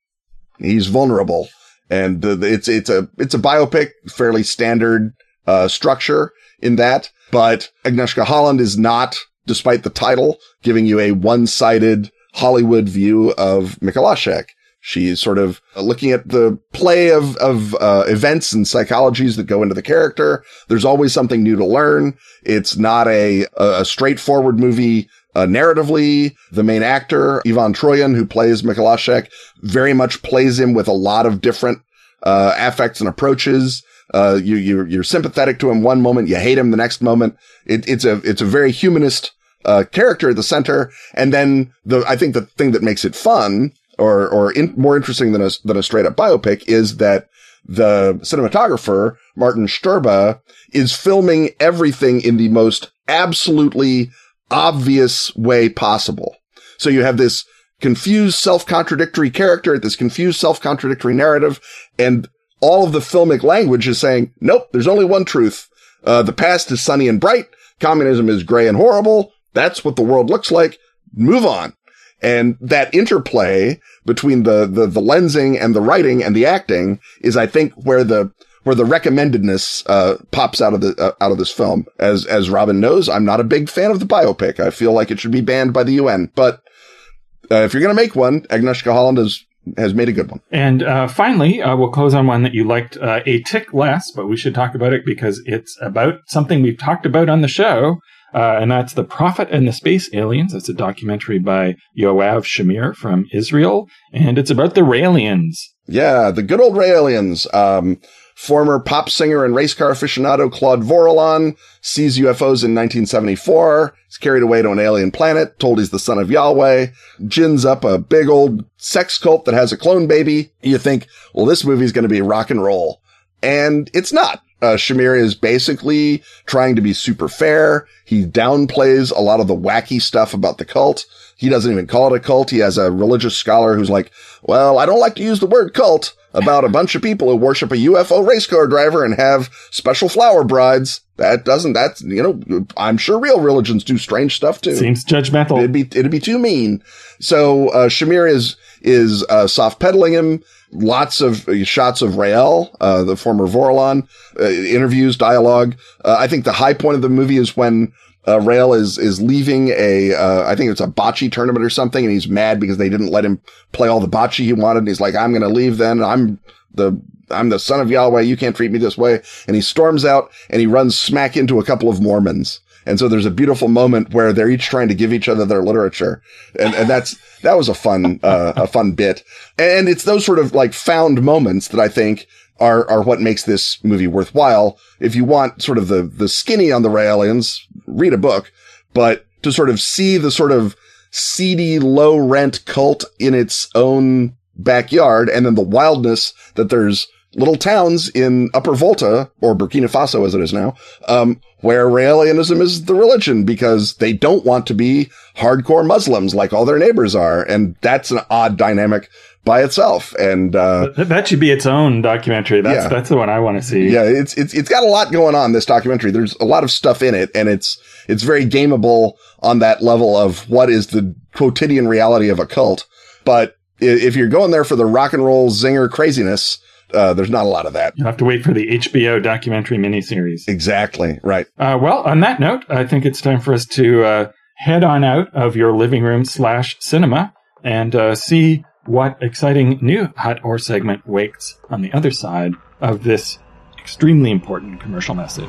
he's vulnerable. And it's it's a it's a biopic, fairly standard uh, structure in that, but Agnieszka Holland is not, despite the title, giving you a one-sided Hollywood view of Mikolasek. She's sort of looking at the play of, of, uh, events and psychologies that go into the character. There's always something new to learn. It's not a, a straightforward movie. Uh, narratively, the main actor, Ivan Trojan, who plays Mikolasek, very much plays him with a lot of different, uh, affects and approaches. Uh, you, you're, you're sympathetic to him one moment, you hate him the next moment. It, it's a, it's a very humanist, uh, character at the center. And then the, I think the thing that makes it fun or, or in, more interesting than a, than a straight up biopic is that the cinematographer, Martin Štrba is filming everything in the most absolutely obvious way possible. So you have this confused, self-contradictory character, this confused, self-contradictory narrative, and all of the filmic language is saying, nope, there's only one truth. Uh, the past is sunny and bright. Communism is gray and horrible. That's what the world looks like. Move on. And that interplay between the, the, the lensing and the writing and the acting is, I think, where the, where the recommendedness, uh, pops out of the, uh, out of this film. As, as Robin knows, I'm not a big fan of the biopic. I feel like it should be banned by the UN, but, uh, if you're going to make one, Agnieszka Holland is has made a good one. And uh, finally, uh, we'll close on one that you liked uh, a tick less, but we should talk about it because it's about something we've talked about on the show, uh, and that's The Prophet and the Space Aliens. It's a documentary by Yoav Shamir from Israel, and it's about the Raelians. Yeah, the good old Raelians. Um, former pop singer and race car aficionado Claude Vorilhon sees UFOs in 1974. He's carried away to an alien planet, told he's the son of Yahweh, gins up a big old sex cult that has a clone baby. You think, well, this movie's going to be rock and roll. And it's not. Uh, Shamir is basically trying to be super fair. He downplays a lot of the wacky stuff about the cult. He doesn't even call it a cult. He has a religious scholar who's like, well, I don't like to use the word cult about a bunch of people who worship a UFO race car driver and have special flower brides. That doesn't, that's, you know, I'm sure real religions do strange stuff too. Seems judgmental. It'd be, it'd be too mean. So, uh, Shamir is, is, uh, soft pedaling him. Lots of uh, shots of Rael, uh, the former Vorlon, uh, interviews, dialogue. Uh, I think the high point of the movie is when, uh, Rael is, is leaving a, uh, I think it's a bocce tournament or something. And he's mad because they didn't let him play all the bocce he wanted. And he's like, I'm going to leave then. I'm the, I'm the son of Yahweh. You can't treat me this way. And he storms out and he runs smack into a couple of Mormons. And so there's a beautiful moment where they're each trying to give each other their literature. And, and that's, that was a fun, uh, a fun bit. And it's those sort of like found moments that I think are, are what makes this movie worthwhile. If you want sort of the, the skinny on the Raelians, read a book, but to sort of see the sort of seedy, low rent cult in its own backyard and then the wildness that there's little towns in Upper Volta or Burkina Faso as it is now, um, where Raelianism is the religion because they don't want to be hardcore Muslims like all their neighbors are. And that's an odd dynamic by itself. And, uh, that should be its own documentary. That's, Yeah. that's the one I want to see. yeah, it's, it's, it's got a lot going on, this documentary. There's a lot of stuff in it and it's, it's very gameable on that level of what is the quotidian reality of a cult. But if you're going there for the rock and roll zinger craziness, uh, there's not a lot of that. You'll have to wait for the HBO documentary miniseries. Exactly. Right. Uh, well, on that note, I think it's time for us to uh, head on out of your living room slash cinema and uh, see what exciting new hot or segment waits on the other side of this extremely important commercial message.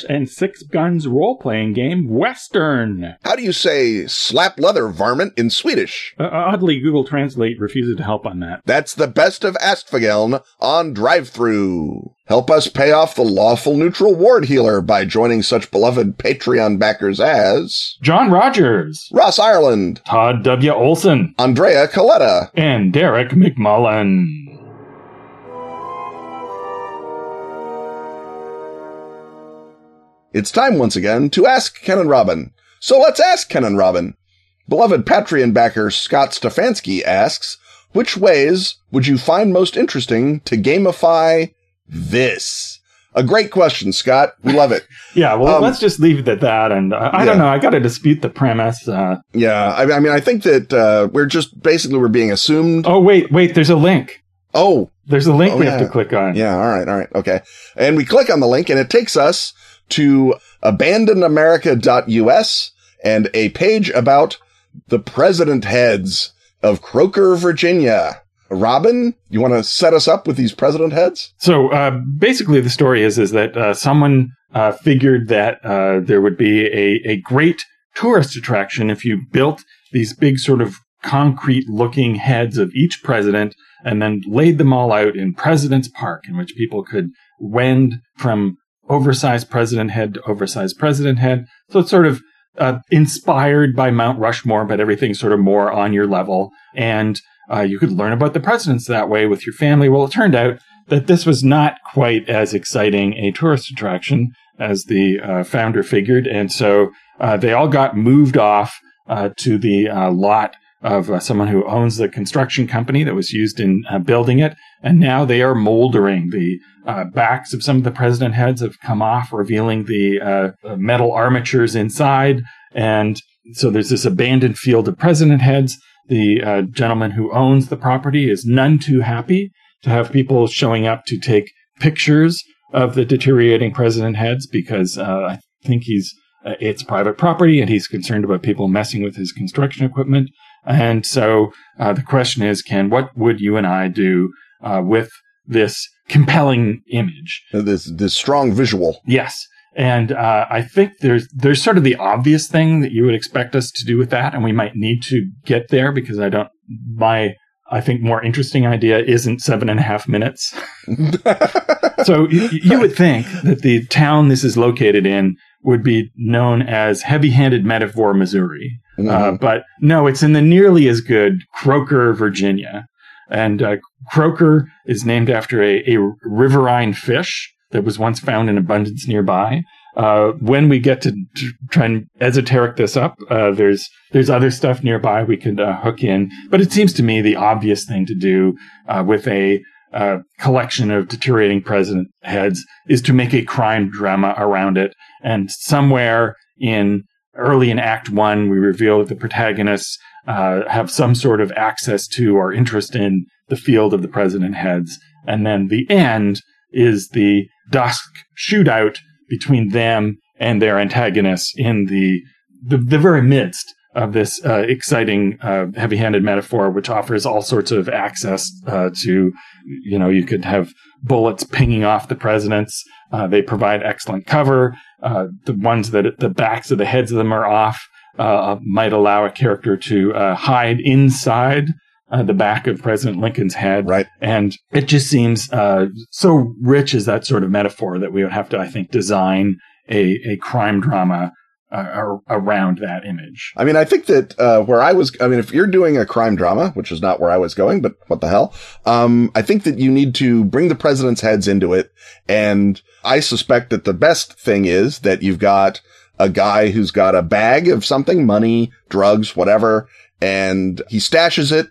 and Six Guns role playing game, Western. How do you say slap leather varmint in Swedish? Uh, oddly, Google Translate refuses to help on that. That's the best of Askfageln on drive-through. Help us pay off the lawful neutral ward healer by joining such beloved Patreon backers as John Rogers, Ross Ireland, Todd W. Olson, Andrea Coletta, and Derek McMullen. It's time once again to ask Ken and Robin. So let's ask Ken and Robin. Beloved Patreon backer Scott Stefanski asks, which ways would you find most interesting to gamify this? A great question, Scott. We love it. Yeah, well, Um, let's just leave it at that. And uh, I yeah. don't know. I got to dispute the premise. Uh, Yeah, I, I mean, I think that uh, we're just basically we're being assumed. oh, wait, wait. There's a link. Oh, There's a link Oh, we have to click on. yeah, all right, all right, okay. And we click on the link, and it takes us to abandonamerica.us and a page about the president heads of Croaker, Virginia. Robin, you want to set us up with these president heads? So uh, basically, the story is is that uh, someone uh, figured that uh, there would be a, a great tourist attraction if you built these big sort of concrete looking heads of each president and then laid them all out in President's Park, in which people could wend from oversized president head to oversized president head. So it's sort of uh, inspired by Mount Rushmore, but everything's sort of more on your level. And uh, you could learn about the presidents that way with your family. Well, it turned out that this was not quite as exciting a tourist attraction as the uh, founder figured. And so uh, they all got moved off uh, to the uh, lot of someone who owns the construction company that was used in building it. And now they are moldering. The uh, backs of some of the president heads have come off, revealing the uh, metal armatures inside. And so there's this abandoned field of president heads. The uh, gentleman who owns the property is none too happy to have people showing up to take pictures of the deteriorating president heads because uh, I think he's it's private property and he's concerned about people messing with his construction equipment. And so uh, the question is, can what would you and I do uh, with this compelling image? This this strong visual. Yes. And uh, I think there's there's sort of the obvious thing that you would expect us to do with that, and we might need to get there because I don't my I think more interesting idea isn't seven and a half minutes. so you, you would think that the town this is located in would be known as heavy-handed metaphor Missouri. Uh, mm-hmm. Uh, but no, it's in the nearly as good Croaker, Virginia. And uh, Croaker is named after a, a, riverine fish that was once found in abundance nearby. Uh, when we get to, try and esoteric this up, uh, there's there's other stuff nearby we could uh, hook in. But it seems to me the obvious thing to do with a collection of deteriorating president heads is to make a crime drama around it. And somewhere in early in Act One, we reveal that the protagonists uh, have some sort of access to or interest in the field of the president heads. And then the end is the dusk shootout between them and their antagonists in the the, the very midst of this uh, exciting uh, heavy-handed metaphor, which offers all sorts of access uh, to, you know, you could have bullets pinging off the presidents. Uh, they provide excellent cover. Uh, the ones that the backs of the heads of them are off uh, might allow a character to hide inside the back of President Lincoln's head. Right. And it just seems so rich as that sort of metaphor that we would have to, I think, design a, a crime drama uh, around that image. I mean, I think that uh, where I was, I mean, if you're doing a crime drama, which is not where I was going, but what the hell? Um, I think that you need to bring the president's heads into it, and I suspect that the best thing is that you've got a guy who's got a bag of something, money, drugs, whatever, and he stashes it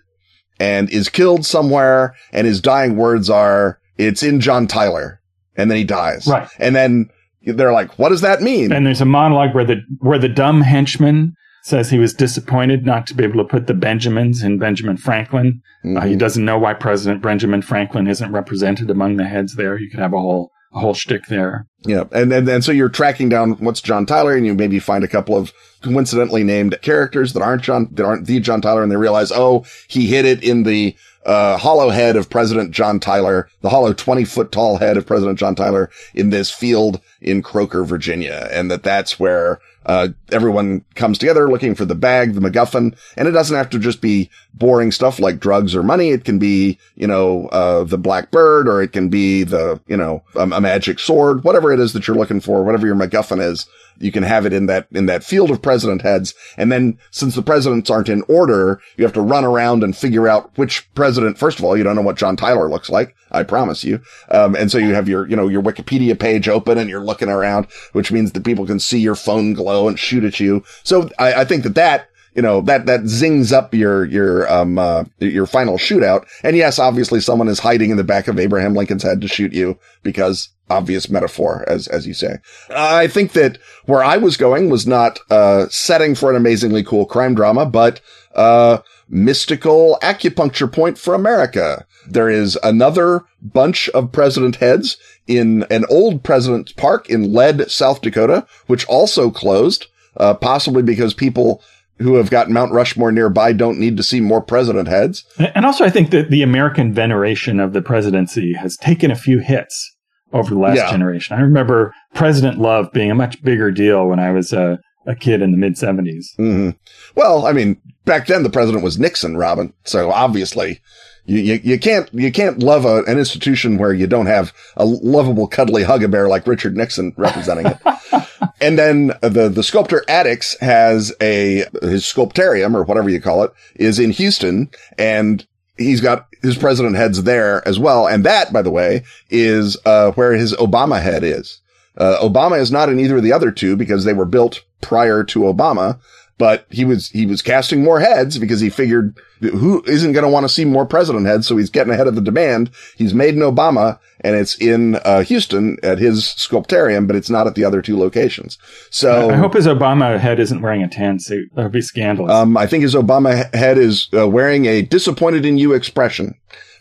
and is killed somewhere, and his dying words are, "It's in John Tyler," and then he dies. Right, and then they're like, what does that mean? And there's a monologue where the where the dumb henchman says he was disappointed not to be able to put the Benjamins in Benjamin Franklin. Mm-hmm. Uh, he mm-hmm. doesn't know why President Benjamin Franklin isn't represented among the heads there. You could have a whole whole shtick there. Yeah, and and and so you're tracking down what's John Tyler, and you maybe find a couple of coincidentally named characters that aren't John that aren't the John Tyler, and they realize, oh, he hid it in the uh, hollow head of President John Tyler, the hollow 20 foot tall head of President John Tyler in this field in Croaker, Virginia. And that that's where, uh, everyone comes together looking for the bag, the MacGuffin. And it doesn't have to just be boring stuff like drugs or money. It can be, you know, uh, the black bird or it can be the, you know, a, a magic sword, whatever it is that you're looking for, whatever your MacGuffin is you can have it in that, in that field of president heads. And then since the presidents aren't in order, you have to run around and figure out which president. First of all, you don't know what John Tyler looks like. I promise you. Um, and so you have your, you know, your Wikipedia page open and you're looking around, which means that people can see your phone glow and shoot at you. So I, I think that that you know, that, that zings up your, your, um, uh, your final shootout. And yes, obviously someone is hiding in the back of Abraham Lincoln's head to shoot you because obvious metaphor, as, as you say. I think that where I was going was not, uh, setting for an amazingly cool crime drama, but, uh, mystical acupuncture point for America. There is another bunch of president heads in an old president's park in Lead, South Dakota, which also closed, uh, possibly because people who have got Mount Rushmore nearby don't need to see more president heads. And also, I think that the American veneration of the presidency has taken a few hits over the last yeah. generation. I remember President Love being a much bigger deal when I was a, a kid in the mid 70s. Mm-hmm. Well, I mean, back then the president was Nixon, Robin. So obviously you, you, you can't, you can't love a, an institution where you don't have a lovable, cuddly hug a bear like Richard Nixon representing it. and then the, the sculptor Adickes has a, his sculptarium or whatever you call it is in Houston and he's got his president heads there as well. And that, by the way, is, uh, where his Obama head is. Uh, Obama is not in either of the other two because they were built prior to Obama but he was, he was casting more heads because he figured who isn't going to want to see more president heads. So he's getting ahead of the demand. He's made an Obama and it's in uh, Houston at his sculptarium, but it's not at the other two locations. So I hope his Obama head isn't wearing a tan suit. That would be scandalous. Um, I think his Obama head is uh, wearing a disappointed in you expression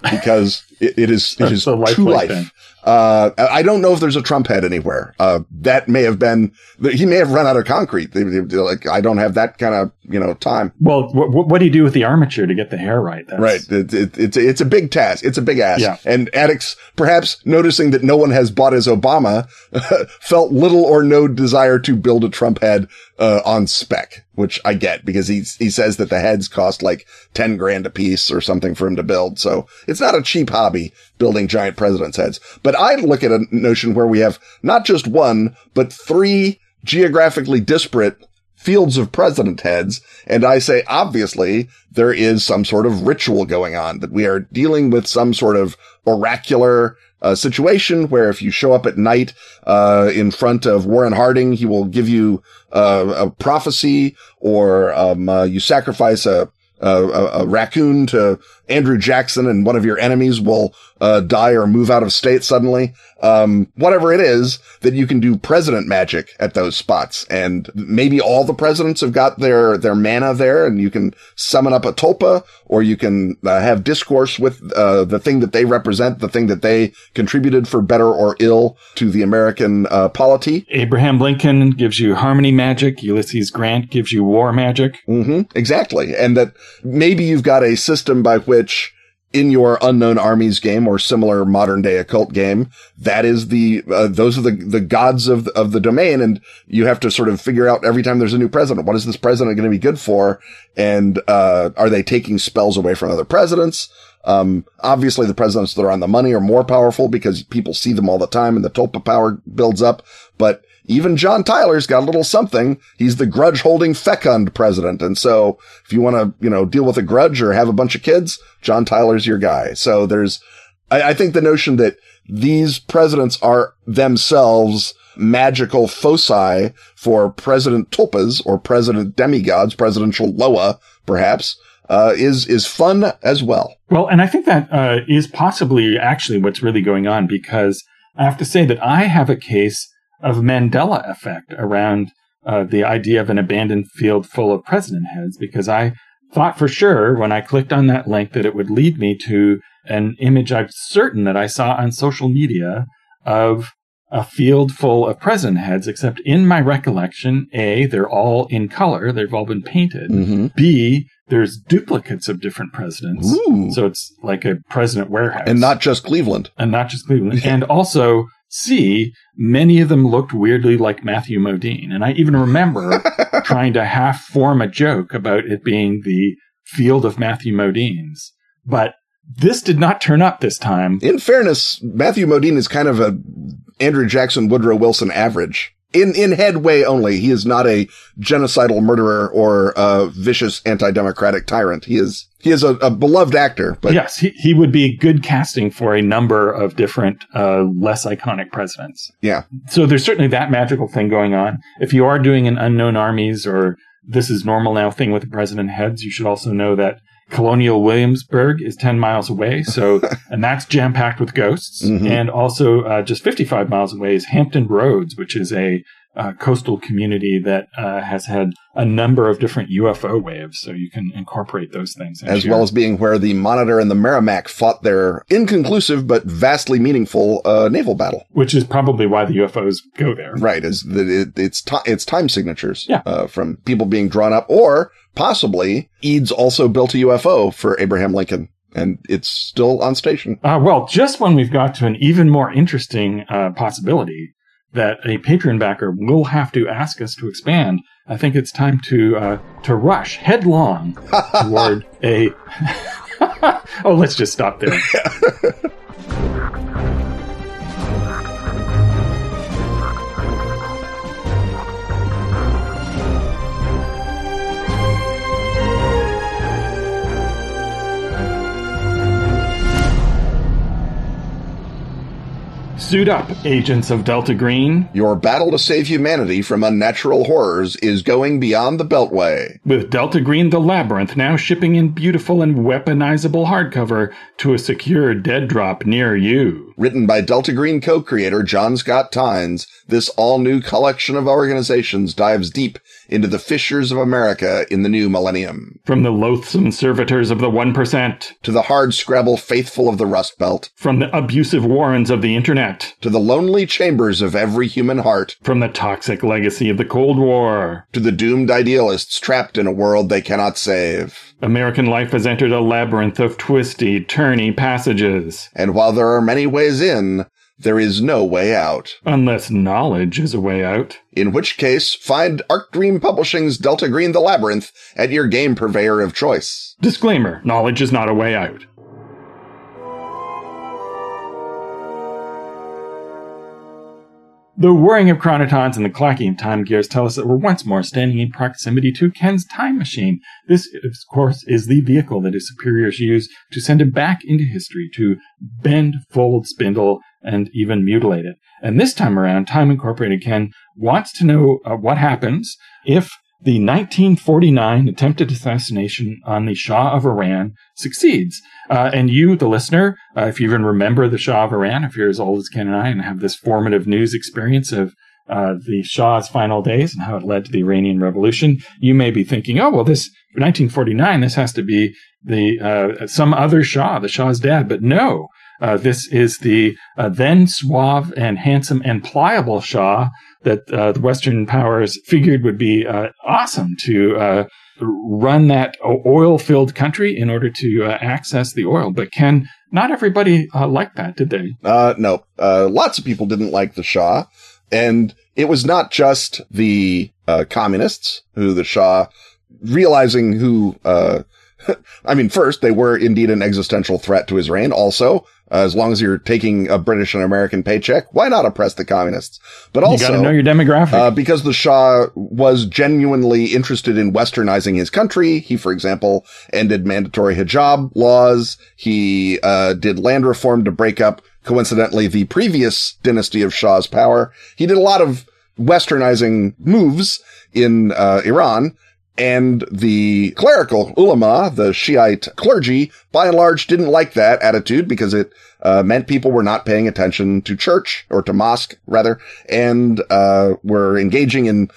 because it, it is it is true life. Thing. Uh, I don't know if there's a Trump head anywhere. Uh, that may have been, he may have run out of concrete. Like, I don't have that kind of, you know, time. Well, what, what do you do with the armature to get the hair right? That's... Right. It, it, it's, it's a big task. It's a big ask. Yeah. And Adickes, perhaps noticing that no one has bought his Obama, felt little or no desire to build a Trump head, uh, on spec, which I get because he, he says that the heads cost like 10 grand a piece or something for him to build. So it's not a cheap hobby building giant president's heads. But I look at a notion where we have not just one, but three geographically disparate fields of president heads. And I say, obviously, there is some sort of ritual going on that we are dealing with some sort of oracular uh, situation where if you show up at night uh, in front of Warren Harding, he will give you uh, a prophecy, or um, uh, you sacrifice a a, a, raccoon to Andrew Jackson and one of your enemies will uh, die or move out of state suddenly. Um, whatever it is that you can do president magic at those spots. And maybe all the presidents have got their, their mana there and you can summon up a tulpa or you can uh, have discourse with, uh, the thing that they represent, the thing that they contributed for better or ill to the American, uh, polity. Abraham Lincoln gives you harmony magic. Ulysses Grant gives you war magic. Mm-hmm. Exactly. And that maybe you've got a system by which in your unknown armies game or similar modern day occult game, that is the, uh, those are the, the gods of, of the domain. And you have to sort of figure out every time there's a new president, what is this president going to be good for? And, uh, are they taking spells away from other presidents? Um, obviously the presidents that are on the money are more powerful because people see them all the time and the tulpa power builds up. But even John Tyler's got a little something. He's the grudge holding fecund president. And so if you want to, you know, deal with a grudge or have a bunch of kids, John Tyler's your guy. So there's, I, I think the notion that these presidents are themselves magical foci for President Tulpas or President demigods, presidential Loa, perhaps, uh, is is fun as well. Well, and I think that uh, is possibly actually what's really going on because I have to say that I have a case of Mandela effect around uh, the idea of an abandoned field full of president heads because I thought for sure when I clicked on that link that it would lead me to an image I'm certain that I saw on social media of a field full of president heads, except in my recollection, A, they're all in color. They've all been painted. Mm-hmm. B, there's duplicates of different presidents. Ooh. So it's like a president warehouse. And not just Cleveland. And not just Cleveland. and also C, many of them looked weirdly like Matthew Modine. And I even remember trying to half form a joke about it being the field of Matthew Modines. But this did not turn up this time. In fairness, Matthew Modine is kind of a Andrew Jackson, Woodrow Wilson average in in headway only. He is not a genocidal murderer or a vicious anti-democratic tyrant. He is he is a, a beloved actor. But yes, he, he would be good casting for a number of different uh, less iconic presidents. Yeah. So there's certainly that magical thing going on. If you are doing an unknown armies or this is normal now thing with the president heads, you should also know that Colonial Williamsburg is 10 miles away. So, and that's jam packed with ghosts. Mm-hmm. And also, uh, just 55 miles away is Hampton Roads, which is a uh, coastal community that uh, has had a number of different UFO waves. So you can incorporate those things. As well as being where the Monitor and the Merrimack fought their inconclusive but vastly meaningful uh, naval battle. Which is probably why the UFOs go there. Right. Is that it, it's, t- it's time signatures yeah. Uh, from people being drawn up or possibly Eads also built a UFO for Abraham Lincoln and it's still on station. Uh, well, just when we've got to an even more interesting uh, possibility that a Patreon backer will have to ask us to expand, I think it's time to uh, to rush headlong toward a. oh, let's just stop there. Suit up, agents of Delta Green. Your battle to save humanity from unnatural horrors is going beyond the Beltway. With Delta Green The Labyrinth now shipping in beautiful and weaponizable hardcover to a secure dead drop near you. Written by Delta Green co-creator John Scott Tynes, this all-new collection of organizations dives deep into the fissures of America in the new millennium. From the loathsome servitors of the 1%, To the hard scrabble faithful of the Rust Belt, from the abusive warrens of the internet, to the lonely chambers of every human heart, from the toxic legacy of the Cold War. to the doomed idealists trapped in a world they cannot save. American life has entered a labyrinth of twisty, turny passages. And while there are many ways in, there is no way out. Unless knowledge is a way out. In which case, find Arc Dream Publishing's Delta Green The Labyrinth at your game purveyor of choice. Disclaimer knowledge is not a way out. The whirring of chronotons and the clacking of time gears tell us that we're once more standing in proximity to Ken's time machine. This, of course, is the vehicle that his superiors use to send him back into history to bend, fold, spindle, and even mutilate it. And this time around, Time Incorporated Ken wants to know uh, what happens if the 1949 attempted assassination on the Shah of Iran succeeds. Uh, and you, the listener, uh, if you even remember the Shah of Iran, if you're as old as Ken and I and have this formative news experience of uh, the Shah's final days and how it led to the Iranian Revolution, you may be thinking, oh, well, this 1949, this has to be the uh, some other Shah, the Shah's dad. But no, uh, this is the uh, then suave and handsome and pliable Shah that uh, the Western powers figured would be uh, awesome to uh, run that oil filled country in order to uh, access the oil. But Ken, not everybody liked that, did they? No. lots of people didn't like the Shah. And it was not just the communists who the Shah, realizing who, I mean, first, they were indeed an existential threat to his reign. Also, uh, as long as you're taking a British and American paycheck, why not oppress the communists? But also, you got to know your demographic. Uh, because the Shah was genuinely interested in westernizing his country. He, for example, ended mandatory hijab laws. He uh, did land reform to break up, coincidentally, the previous dynasty of Shah's power. He did a lot of westernizing moves in uh, Iran. And the clerical ulama, the Shiite clergy, by and large didn't like that attitude because it uh, meant people were not paying attention to church or to mosque rather, and uh, were engaging in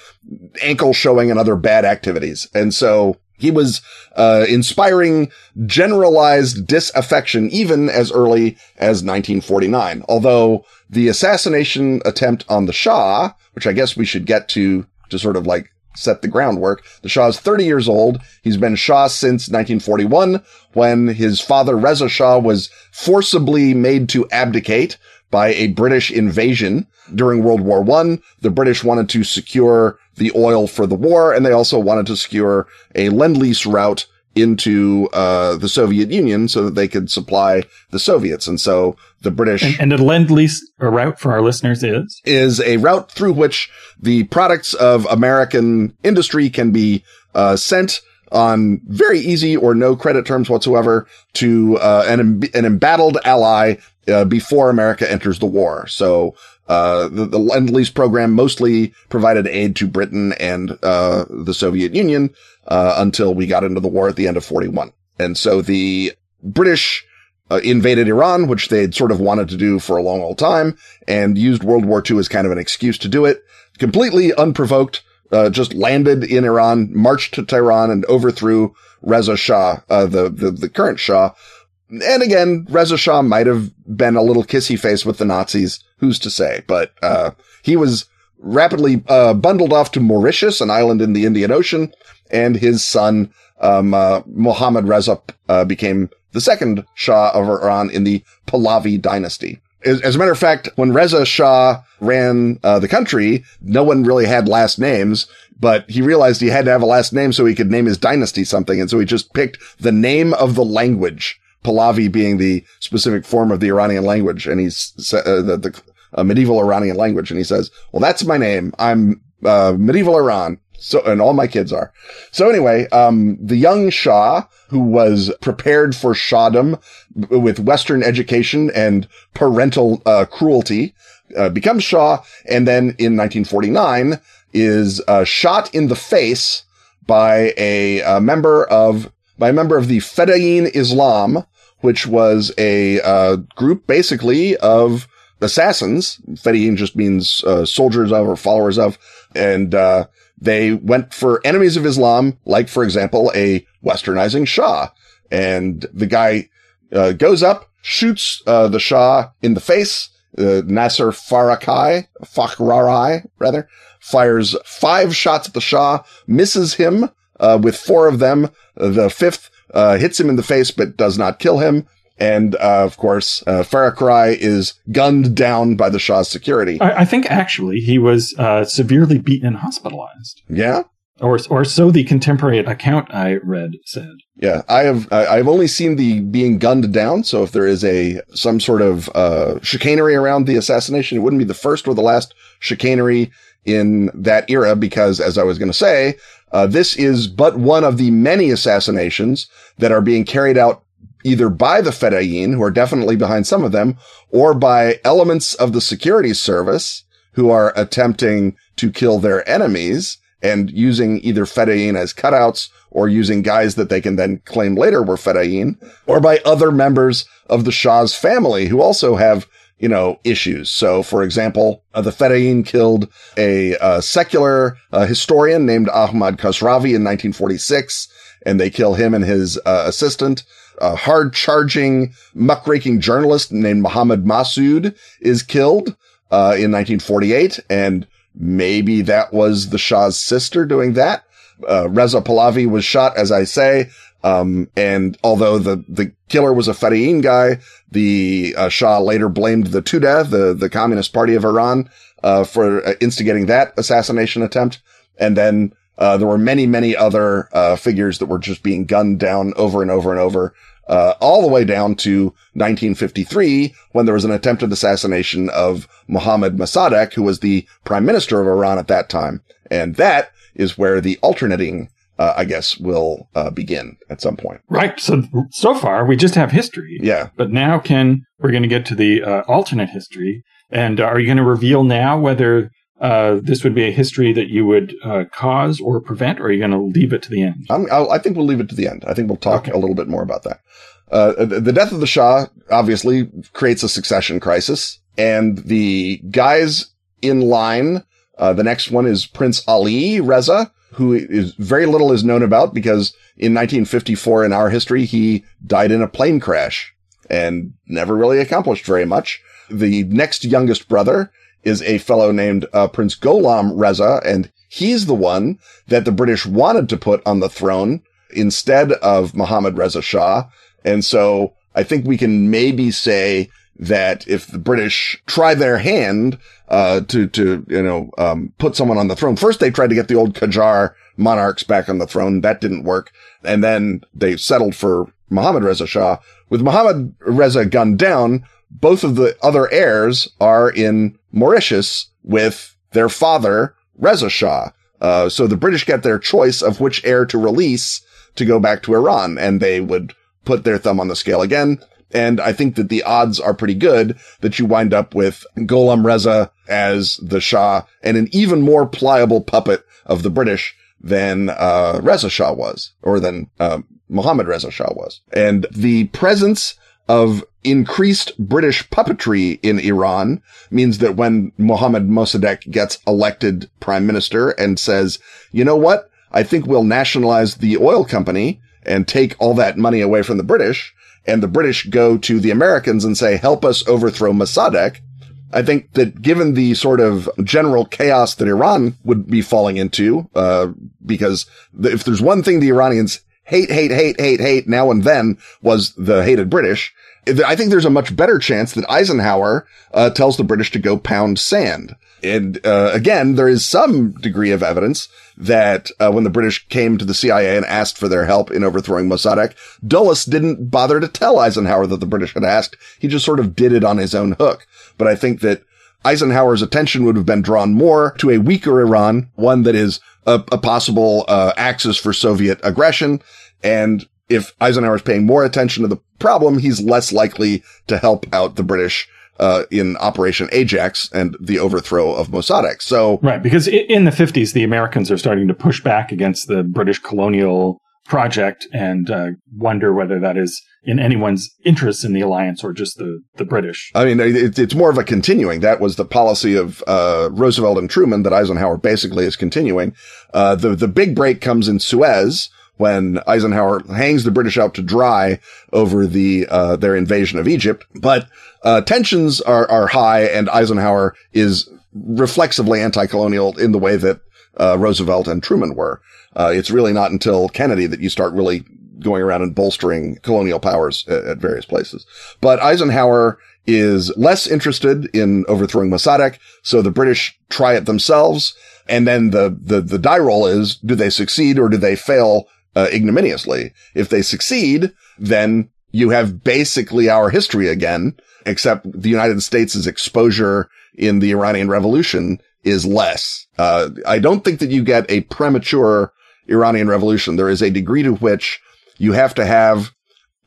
ankle showing and other bad activities. And so he was uh, inspiring generalized disaffection even as early as 1949. Although the assassination attempt on the Shah, which I guess we should get to to sort of like set the groundwork. The Shah is 30 years old. He's been Shah since 1941 when his father Reza Shah was forcibly made to abdicate by a British invasion during World War One. The British wanted to secure the oil for the war and they also wanted to secure a lend-lease route into uh, the Soviet Union so that they could supply the Soviets. And so the British and, and a lend lease route for our listeners is is a route through which the products of American industry can be uh, sent on very easy or no credit terms whatsoever to uh, an an embattled ally uh, before America enters the war. So uh, the, the lend lease program mostly provided aid to Britain and uh, the Soviet Union uh, until we got into the war at the end of 41. And so the British uh, invaded Iran, which they'd sort of wanted to do for a long old time and used World War II as kind of an excuse to do it completely unprovoked. Uh, just landed in Iran, marched to Tehran and overthrew Reza Shah, uh, the, the, the current Shah. And again, Reza Shah might have been a little kissy face with the Nazis. Who's to say? But, uh, he was rapidly, uh, bundled off to Mauritius, an island in the Indian Ocean, and his son, um, uh, Mohammad Reza, uh, became the second Shah of Iran in the Pahlavi dynasty. As, a matter of fact, when Reza Shah ran uh, the country, no one really had last names, but he realized he had to have a last name so he could name his dynasty something. And so he just picked the name of the language, Pahlavi being the specific form of the Iranian language. And he's uh, the, the uh, medieval Iranian language. And he says, well, that's my name. I'm uh, medieval Iran. So, and all my kids are. So anyway, um, the young Shah, who was prepared for Shahdom with Western education and parental, uh, cruelty, uh, becomes Shah. And then in 1949 is, uh, shot in the face by a, a member of, by a member of the Fedayeen Islam, which was a, uh, group basically of assassins. Fedayeen just means, uh, soldiers of or followers of. And, uh, they went for enemies of Islam, like, for example, a westernizing Shah. And the guy uh, goes up, shoots uh, the Shah in the face. Uh, Nasser Farakai, Fakhrarai, rather, fires five shots at the Shah, misses him uh, with four of them. The fifth uh, hits him in the face, but does not kill him. And uh, of course, uh, Farakai is gunned down by the Shah's security. I, I think actually he was uh, severely beaten and hospitalized. Yeah, or or so the contemporary account I read said. Yeah, I have I, have only seen the being gunned down. So if there is a some sort of uh, chicanery around the assassination, it wouldn't be the first or the last chicanery in that era. Because as I was going to say, uh, this is but one of the many assassinations that are being carried out either by the Fedayeen, who are definitely behind some of them, or by elements of the security service who are attempting to kill their enemies and using either Fedayeen as cutouts or using guys that they can then claim later were Fedayeen, or by other members of the Shah's family who also have you know, issues. So, for example, uh, the Fedayeen killed a uh, secular uh, historian named Ahmad Kasravi in 1946, and they kill him and his uh, assistant a hard charging, muckraking journalist named Muhammad Massoud is killed, uh, in 1948. And maybe that was the Shah's sister doing that. Uh, Reza Pahlavi was shot, as I say. Um, and although the, the killer was a Fedayeen guy, the uh, Shah later blamed the Tudeh, the, the Communist Party of Iran, uh, for uh, instigating that assassination attempt. And then uh, there were many, many other uh, figures that were just being gunned down over and over and over, uh, all the way down to 1953 when there was an attempted assassination of Mohammad Mossadegh, who was the prime minister of Iran at that time. And that is where the alternating uh, I guess will uh, begin at some point. Right. So so far we just have history. Yeah. But now, Ken, we're going to get to the uh, alternate history. And are you going to reveal now whether uh, this would be a history that you would uh, cause or prevent, or are you going to leave it to the end? i think we'll leave it to the end. I think we'll talk okay. a little bit more about that. Uh, the death of the Shah obviously creates a succession crisis, and the guys in line. Uh, the next one is Prince Ali Reza, who is very little is known about because in 1954 in our history he died in a plane crash and never really accomplished very much. The next youngest brother is a fellow named uh, Prince Gholam Reza, and he's the one that the British wanted to put on the throne instead of Mohammad Reza Shah. And so I think we can maybe say that if the British try their hand uh, to to you know um, put someone on the throne, first they tried to get the old Qajar monarchs back on the throne. That didn't work, and then they settled for Mohammad Reza Shah. With Mohammad Reza gunned down, both of the other heirs are in Mauritius with their father, Reza Shah. Uh, so the British get their choice of which heir to release to go back to Iran, and they would put their thumb on the scale again. And I think that the odds are pretty good that you wind up with Gholam Reza as the Shah and an even more pliable puppet of the British than uh, Reza Shah was, or than uh, Reza Shah was. And the presence of increased British puppetry in Iran means that when Mohammad Mossadegh gets elected prime minister and says, you know what? I think we'll nationalize the oil company and take all that money away from the British. And the British go to the Americans and say, help us overthrow Mossadegh. I think that given the sort of general chaos that Iran would be falling into, uh, because if there's one thing the Iranians hate, hate, hate, hate, hate now and then was the hated British. I think there's a much better chance that Eisenhower uh, tells the British to go pound sand. And uh, again, there is some degree of evidence that uh, when the British came to the CIA and asked for their help in overthrowing Mossadegh, Dulles didn't bother to tell Eisenhower that the British had asked. He just sort of did it on his own hook. But I think that Eisenhower's attention would have been drawn more to a weaker Iran, one that is a, a possible uh, axis for Soviet aggression. And if Eisenhower is paying more attention to the problem, he's less likely to help out the British uh, in Operation Ajax and the overthrow of Mossadegh. So, right, because in the 50s, the Americans are starting to push back against the British colonial project and uh, wonder whether that is in anyone's interest in the alliance or just the, the British. I mean, it, it's more of a continuing. That was the policy of uh, Roosevelt and Truman that Eisenhower basically is continuing. Uh, the the big break comes in Suez when Eisenhower hangs the British out to dry over the uh, their invasion of Egypt. But uh, tensions are are high, and Eisenhower is reflexively anti-colonial in the way that uh, Roosevelt and Truman were. Uh, it's really not until Kennedy that you start really going around and bolstering colonial powers at, at various places. But Eisenhower is less interested in overthrowing Mossadegh, so the British try it themselves. And then the, the, the die roll is, do they succeed or do they fail uh, ignominiously? If they succeed, then you have basically our history again, except the United States' exposure in the Iranian revolution is less. Uh, I don't think that you get a premature Iranian revolution. There is a degree to which you have to have,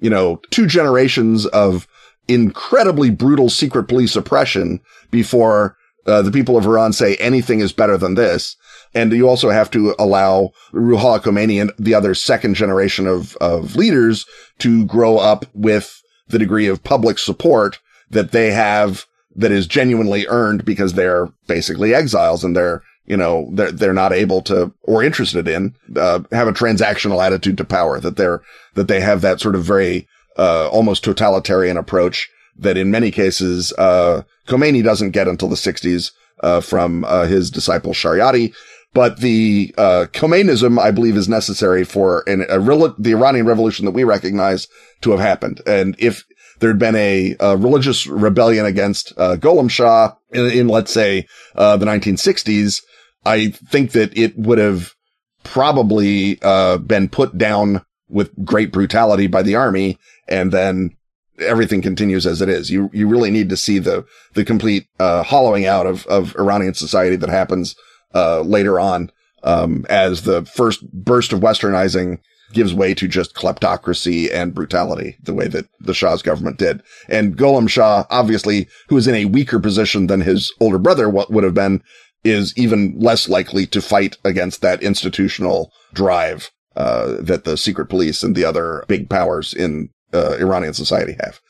you know, two generations of incredibly brutal secret police oppression before uh, the people of Iran say anything is better than this. And you also have to allow Ruhollah Khomeini and the other second generation of, of leaders to grow up with the degree of public support that they have that is genuinely earned because they're basically exiles and they're you know, they're, they're not able to or interested in, uh, have a transactional attitude to power, that they're, that they have that sort of very, uh, almost totalitarian approach that in many cases, uh, Khomeini doesn't get until the sixties, uh, from, uh, his disciple Shariati. But the, uh, Khomeinism, I believe, is necessary for an, a the Iranian revolution that we recognize to have happened. And if, there'd been a, a religious rebellion against uh, Gholam Shah in, in let's say, uh, the 1960s, I think that it would have probably uh, been put down with great brutality by the army, and then everything continues as it is. You you really need to see the the complete uh, hollowing out of of Iranian society that happens uh, later on um, as the first burst of westernizing gives way to just kleptocracy and brutality, the way that the Shah's government did. And Gholam Shah, obviously, who is in a weaker position than his older brother what would have been, is even less likely to fight against that institutional drive uh, that the secret police and the other big powers in uh, Iranian society have.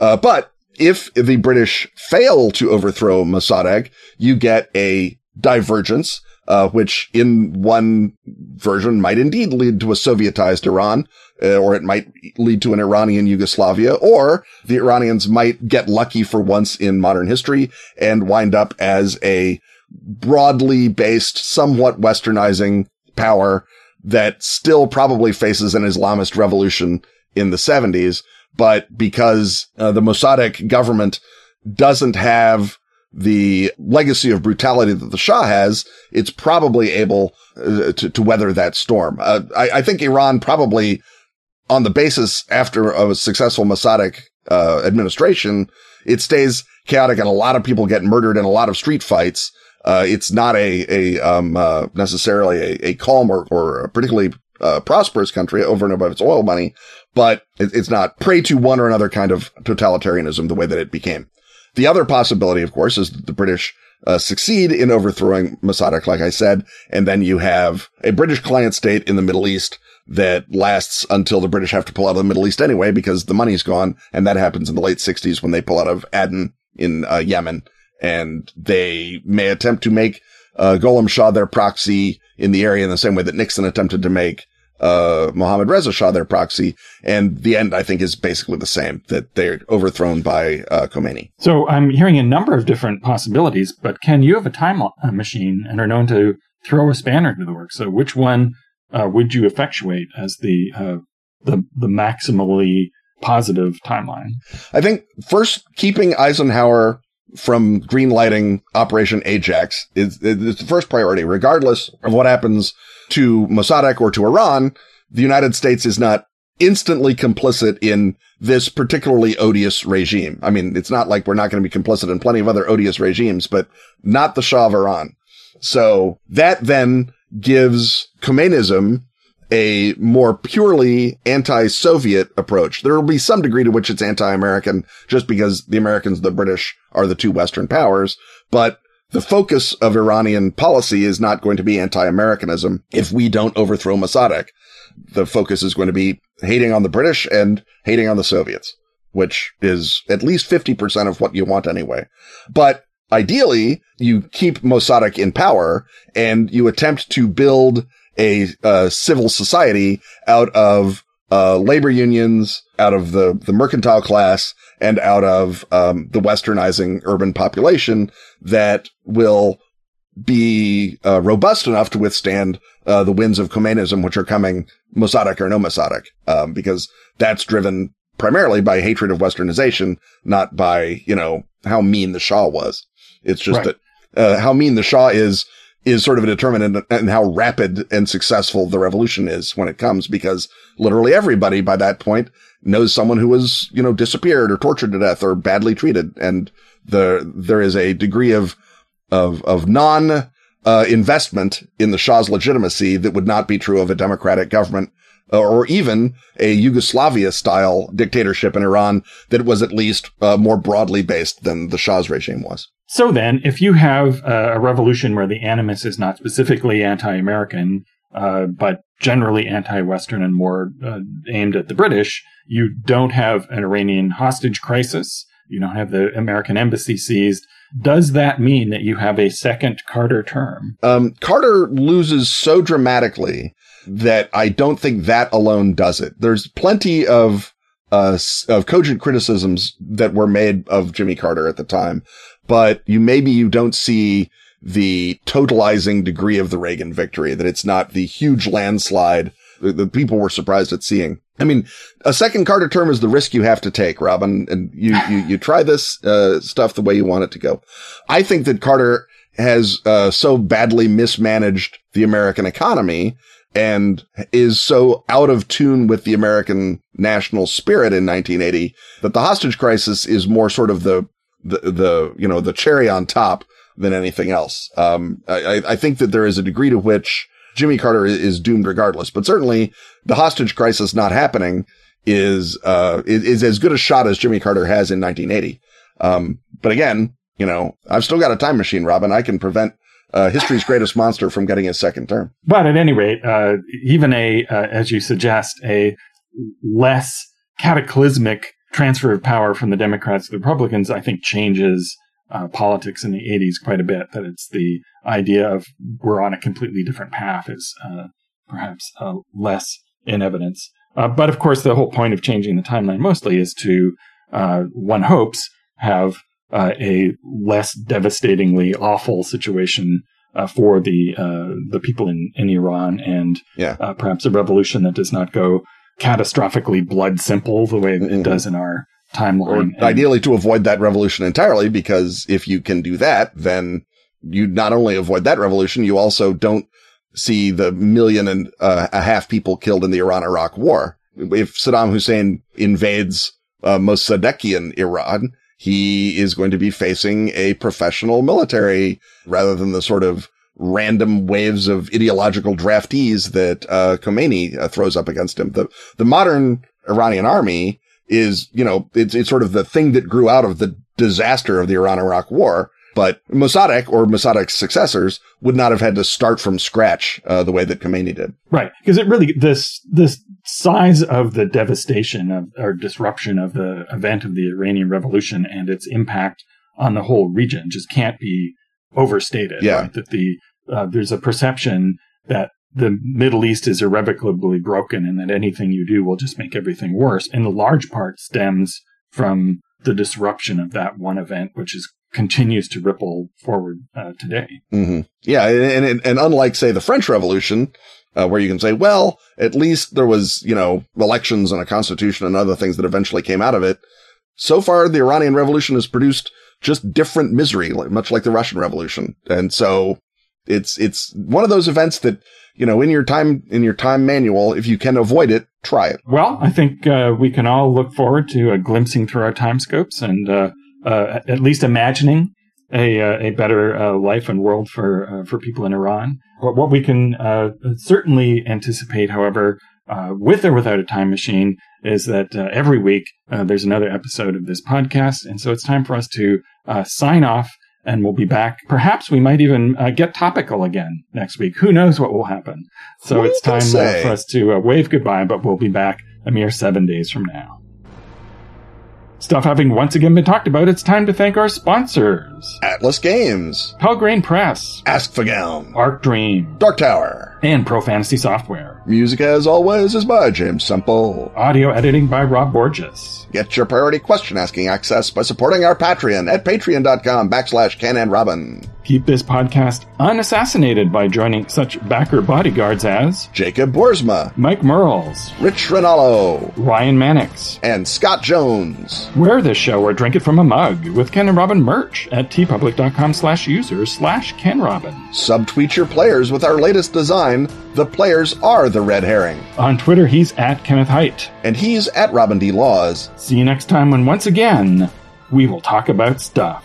Uh, but if the British fail to overthrow Mossadegh, you get a divergence, uh, which in one version might indeed lead to a Sovietized Iran, uh, or it might lead to an Iranian Yugoslavia, or the Iranians might get lucky for once in modern history and wind up as a broadly based, somewhat westernizing power that still probably faces an Islamist revolution in the 70s. But because uh, the Mossadegh government doesn't have the legacy of brutality that the Shah has, it's probably able uh, to, to weather that storm. Uh, I, I, think Iran probably, on the basis after a successful Mossadegh uh, administration, it stays chaotic and a lot of people get murdered in a lot of street fights. Uh, it's not a, a, um, uh, necessarily a, a calm or, or particularly, uh, prosperous country over and above its oil money, but it, it's not prey to one or another kind of totalitarianism the way that it became. The other possibility, of course, is that the British, uh, succeed in overthrowing Mossadegh, like I said, and then you have a British client state in the Middle East that lasts until the British have to pull out of the Middle East anyway because the money's gone, and that happens in the late 60s when they pull out of Aden in uh, Yemen. And they may attempt to make uh, Gholam Shah their proxy in the area in the same way that Nixon attempted to make uh, Mohammad Reza Shah their proxy. And the end, I think, is basically the same, that they're overthrown by uh, Khomeini. So I'm hearing a number of different possibilities, but Ken, you have a time machine and are known to throw a spanner into the works. So which one uh, would you effectuate as the, uh, the, the maximally positive timeline? I think first keeping Eisenhower from greenlighting Operation Ajax is, is the first priority, regardless of what happens to Mossadegh or to Iran. The United States is not instantly complicit in this particularly odious regime. I mean, it's not like we're not going to be complicit in plenty of other odious regimes, but not the Shah of Iran. So that then gives Khomeinism a more purely anti-Soviet approach. There will be some degree to which it's anti-American just because the Americans the British are the two Western powers, but the focus of Iranian policy is not going to be anti-Americanism if we don't overthrow Mossadegh. The focus is going to be hating on the British and hating on the Soviets, which is at least 50% of what you want anyway. But ideally, you keep Mossadegh in power and you attempt to build a uh, civil society out of uh, labor unions, out of the, the mercantile class, and out of um, the westernizing urban population that will be uh, robust enough to withstand uh, the winds of Khomeinism, which are coming, Mossadegh or no Mossadegh, um, because that's driven primarily by hatred of westernization, not by, you know, how mean the Shah was. It's just right. that uh, how mean the Shah is is sort of a determinant in how rapid and successful the revolution is when it comes, because literally everybody by that point knows someone who was, you know, disappeared or tortured to death or badly treated. And the, there is a degree of, of, of non, uh, investment in the Shah's legitimacy that would not be true of a democratic government or even a Yugoslavia style dictatorship in Iran that was at least uh, more broadly based than the Shah's regime was. So then, if you have a revolution where the animus is not specifically anti-American, uh, but generally anti-Western and more uh, aimed at the British, you don't have an Iranian hostage crisis. You don't have the American embassy seized. Does that mean that you have a second Carter term? Um, Carter loses so dramatically that I don't think that alone does it. There's plenty of uh, of cogent criticisms that were made of Jimmy Carter at the time but you maybe you don't see the totalizing degree of the Reagan victory, that it's not the huge landslide that people were surprised at seeing. I mean, a second Carter term is the risk you have to take, Robin, and you, you, you try this, uh, stuff the way you want it to go. I think that Carter has, uh, so badly mismanaged the American economy and is so out of tune with the American national spirit in 1980 that the hostage crisis is more sort of the the, the, you know, the cherry on top than anything else. Um, I, I think that there is a degree to which Jimmy Carter is doomed regardless, but certainly the hostage crisis not happening is, uh, is, is as good a shot as Jimmy Carter has in 1980. Um, but again, you know, I've still got a time machine, Robin. I can prevent uh, history's greatest monster from getting his second term. But at any rate, uh, even a, uh, as you suggest, a less cataclysmic transfer of power from the Democrats to the Republicans, I think changes uh, politics in the 80s quite a bit. That it's the idea of we're on a completely different path is uh, perhaps uh, less in evidence. But of course, the whole point of changing the timeline mostly is to, one hopes, have uh, a less devastatingly awful situation for the the people in, in Iran and yeah. perhaps a revolution that does not go catastrophically blood simple the way mm-hmm. it does in our timeline. Or ideally to avoid that revolution entirely, because if you can do that, then you not only avoid that revolution, you also don't see the million and uh, a half people killed in the Iran-Iraq war. If Saddam Hussein invades uh, Mossadeqian Iran, he is going to be facing a professional military rather than the sort of random waves of ideological draftees that uh, Khomeini uh, throws up against him. The the modern Iranian army is, you know, it's it's sort of the thing that grew out of the disaster of the Iran-Iraq war. But Mossadegh or Mossadegh's successors would not have had to start from scratch uh, the way that Khomeini did. Right, because it really this this size of the devastation of or disruption of the event of the Iranian Revolution and its impact on the whole region just can't be overstated. Yeah. Right? That the uh, there's a perception that the Middle East is irrevocably broken and that anything you do will just make everything worse. And the large part stems from the disruption of that one event, which is continues to ripple forward uh, today. Mm-hmm. Yeah, and, and and unlike say the French Revolution, uh, where you can say, well, at least there was you know elections and a constitution and other things that eventually came out of it. So far, the Iranian Revolution has produced just different misery, much like the Russian Revolution. And so it's, it's one of those events that, you know, in your time, in your time manual, if you can avoid it, try it. Well, I think, uh, we can all look forward to uh, glimpsing through our time scopes and, uh, uh, at least imagining a, uh, a better uh, life and world for uh, for people in Iran. What, what we can uh, certainly anticipate, however, uh, with or without a time machine, is that uh, every week there's another episode of this podcast, and so it's time for us to sign off. And we'll be back. Perhaps we might even get topical again next week. Who knows what will happen? So Who it's time for us to wave goodbye, but we'll be back a mere seven days from now. Stuff having once again been talked about, it's time to thank our sponsors. Atlas Games, Pelgrane Press, Askfageln, Arc Dream, Dark Tower, and Pro Fantasy Software. Music, as always, is by James Semple. Audio editing by Rob Borges. Get your priority question asking access by supporting our Patreon at patreon.com backslash Ken and Robin. Keep this podcast unassassinated by joining such backer bodyguards as Jacob Borsma, Mike Merles, Rich Rinaldo, Ryan Mannix, and Scott Jones. Wear this show or drink it from a mug with Ken and Robin merch at teepublic.com slash users slash Ken Robin. Subtweet your players with our latest design, The Players Are the Red Herring. On Twitter, he's at Kenneth Hite. And he's at Robin D. Laws. See you next time when once again, we will talk about stuff.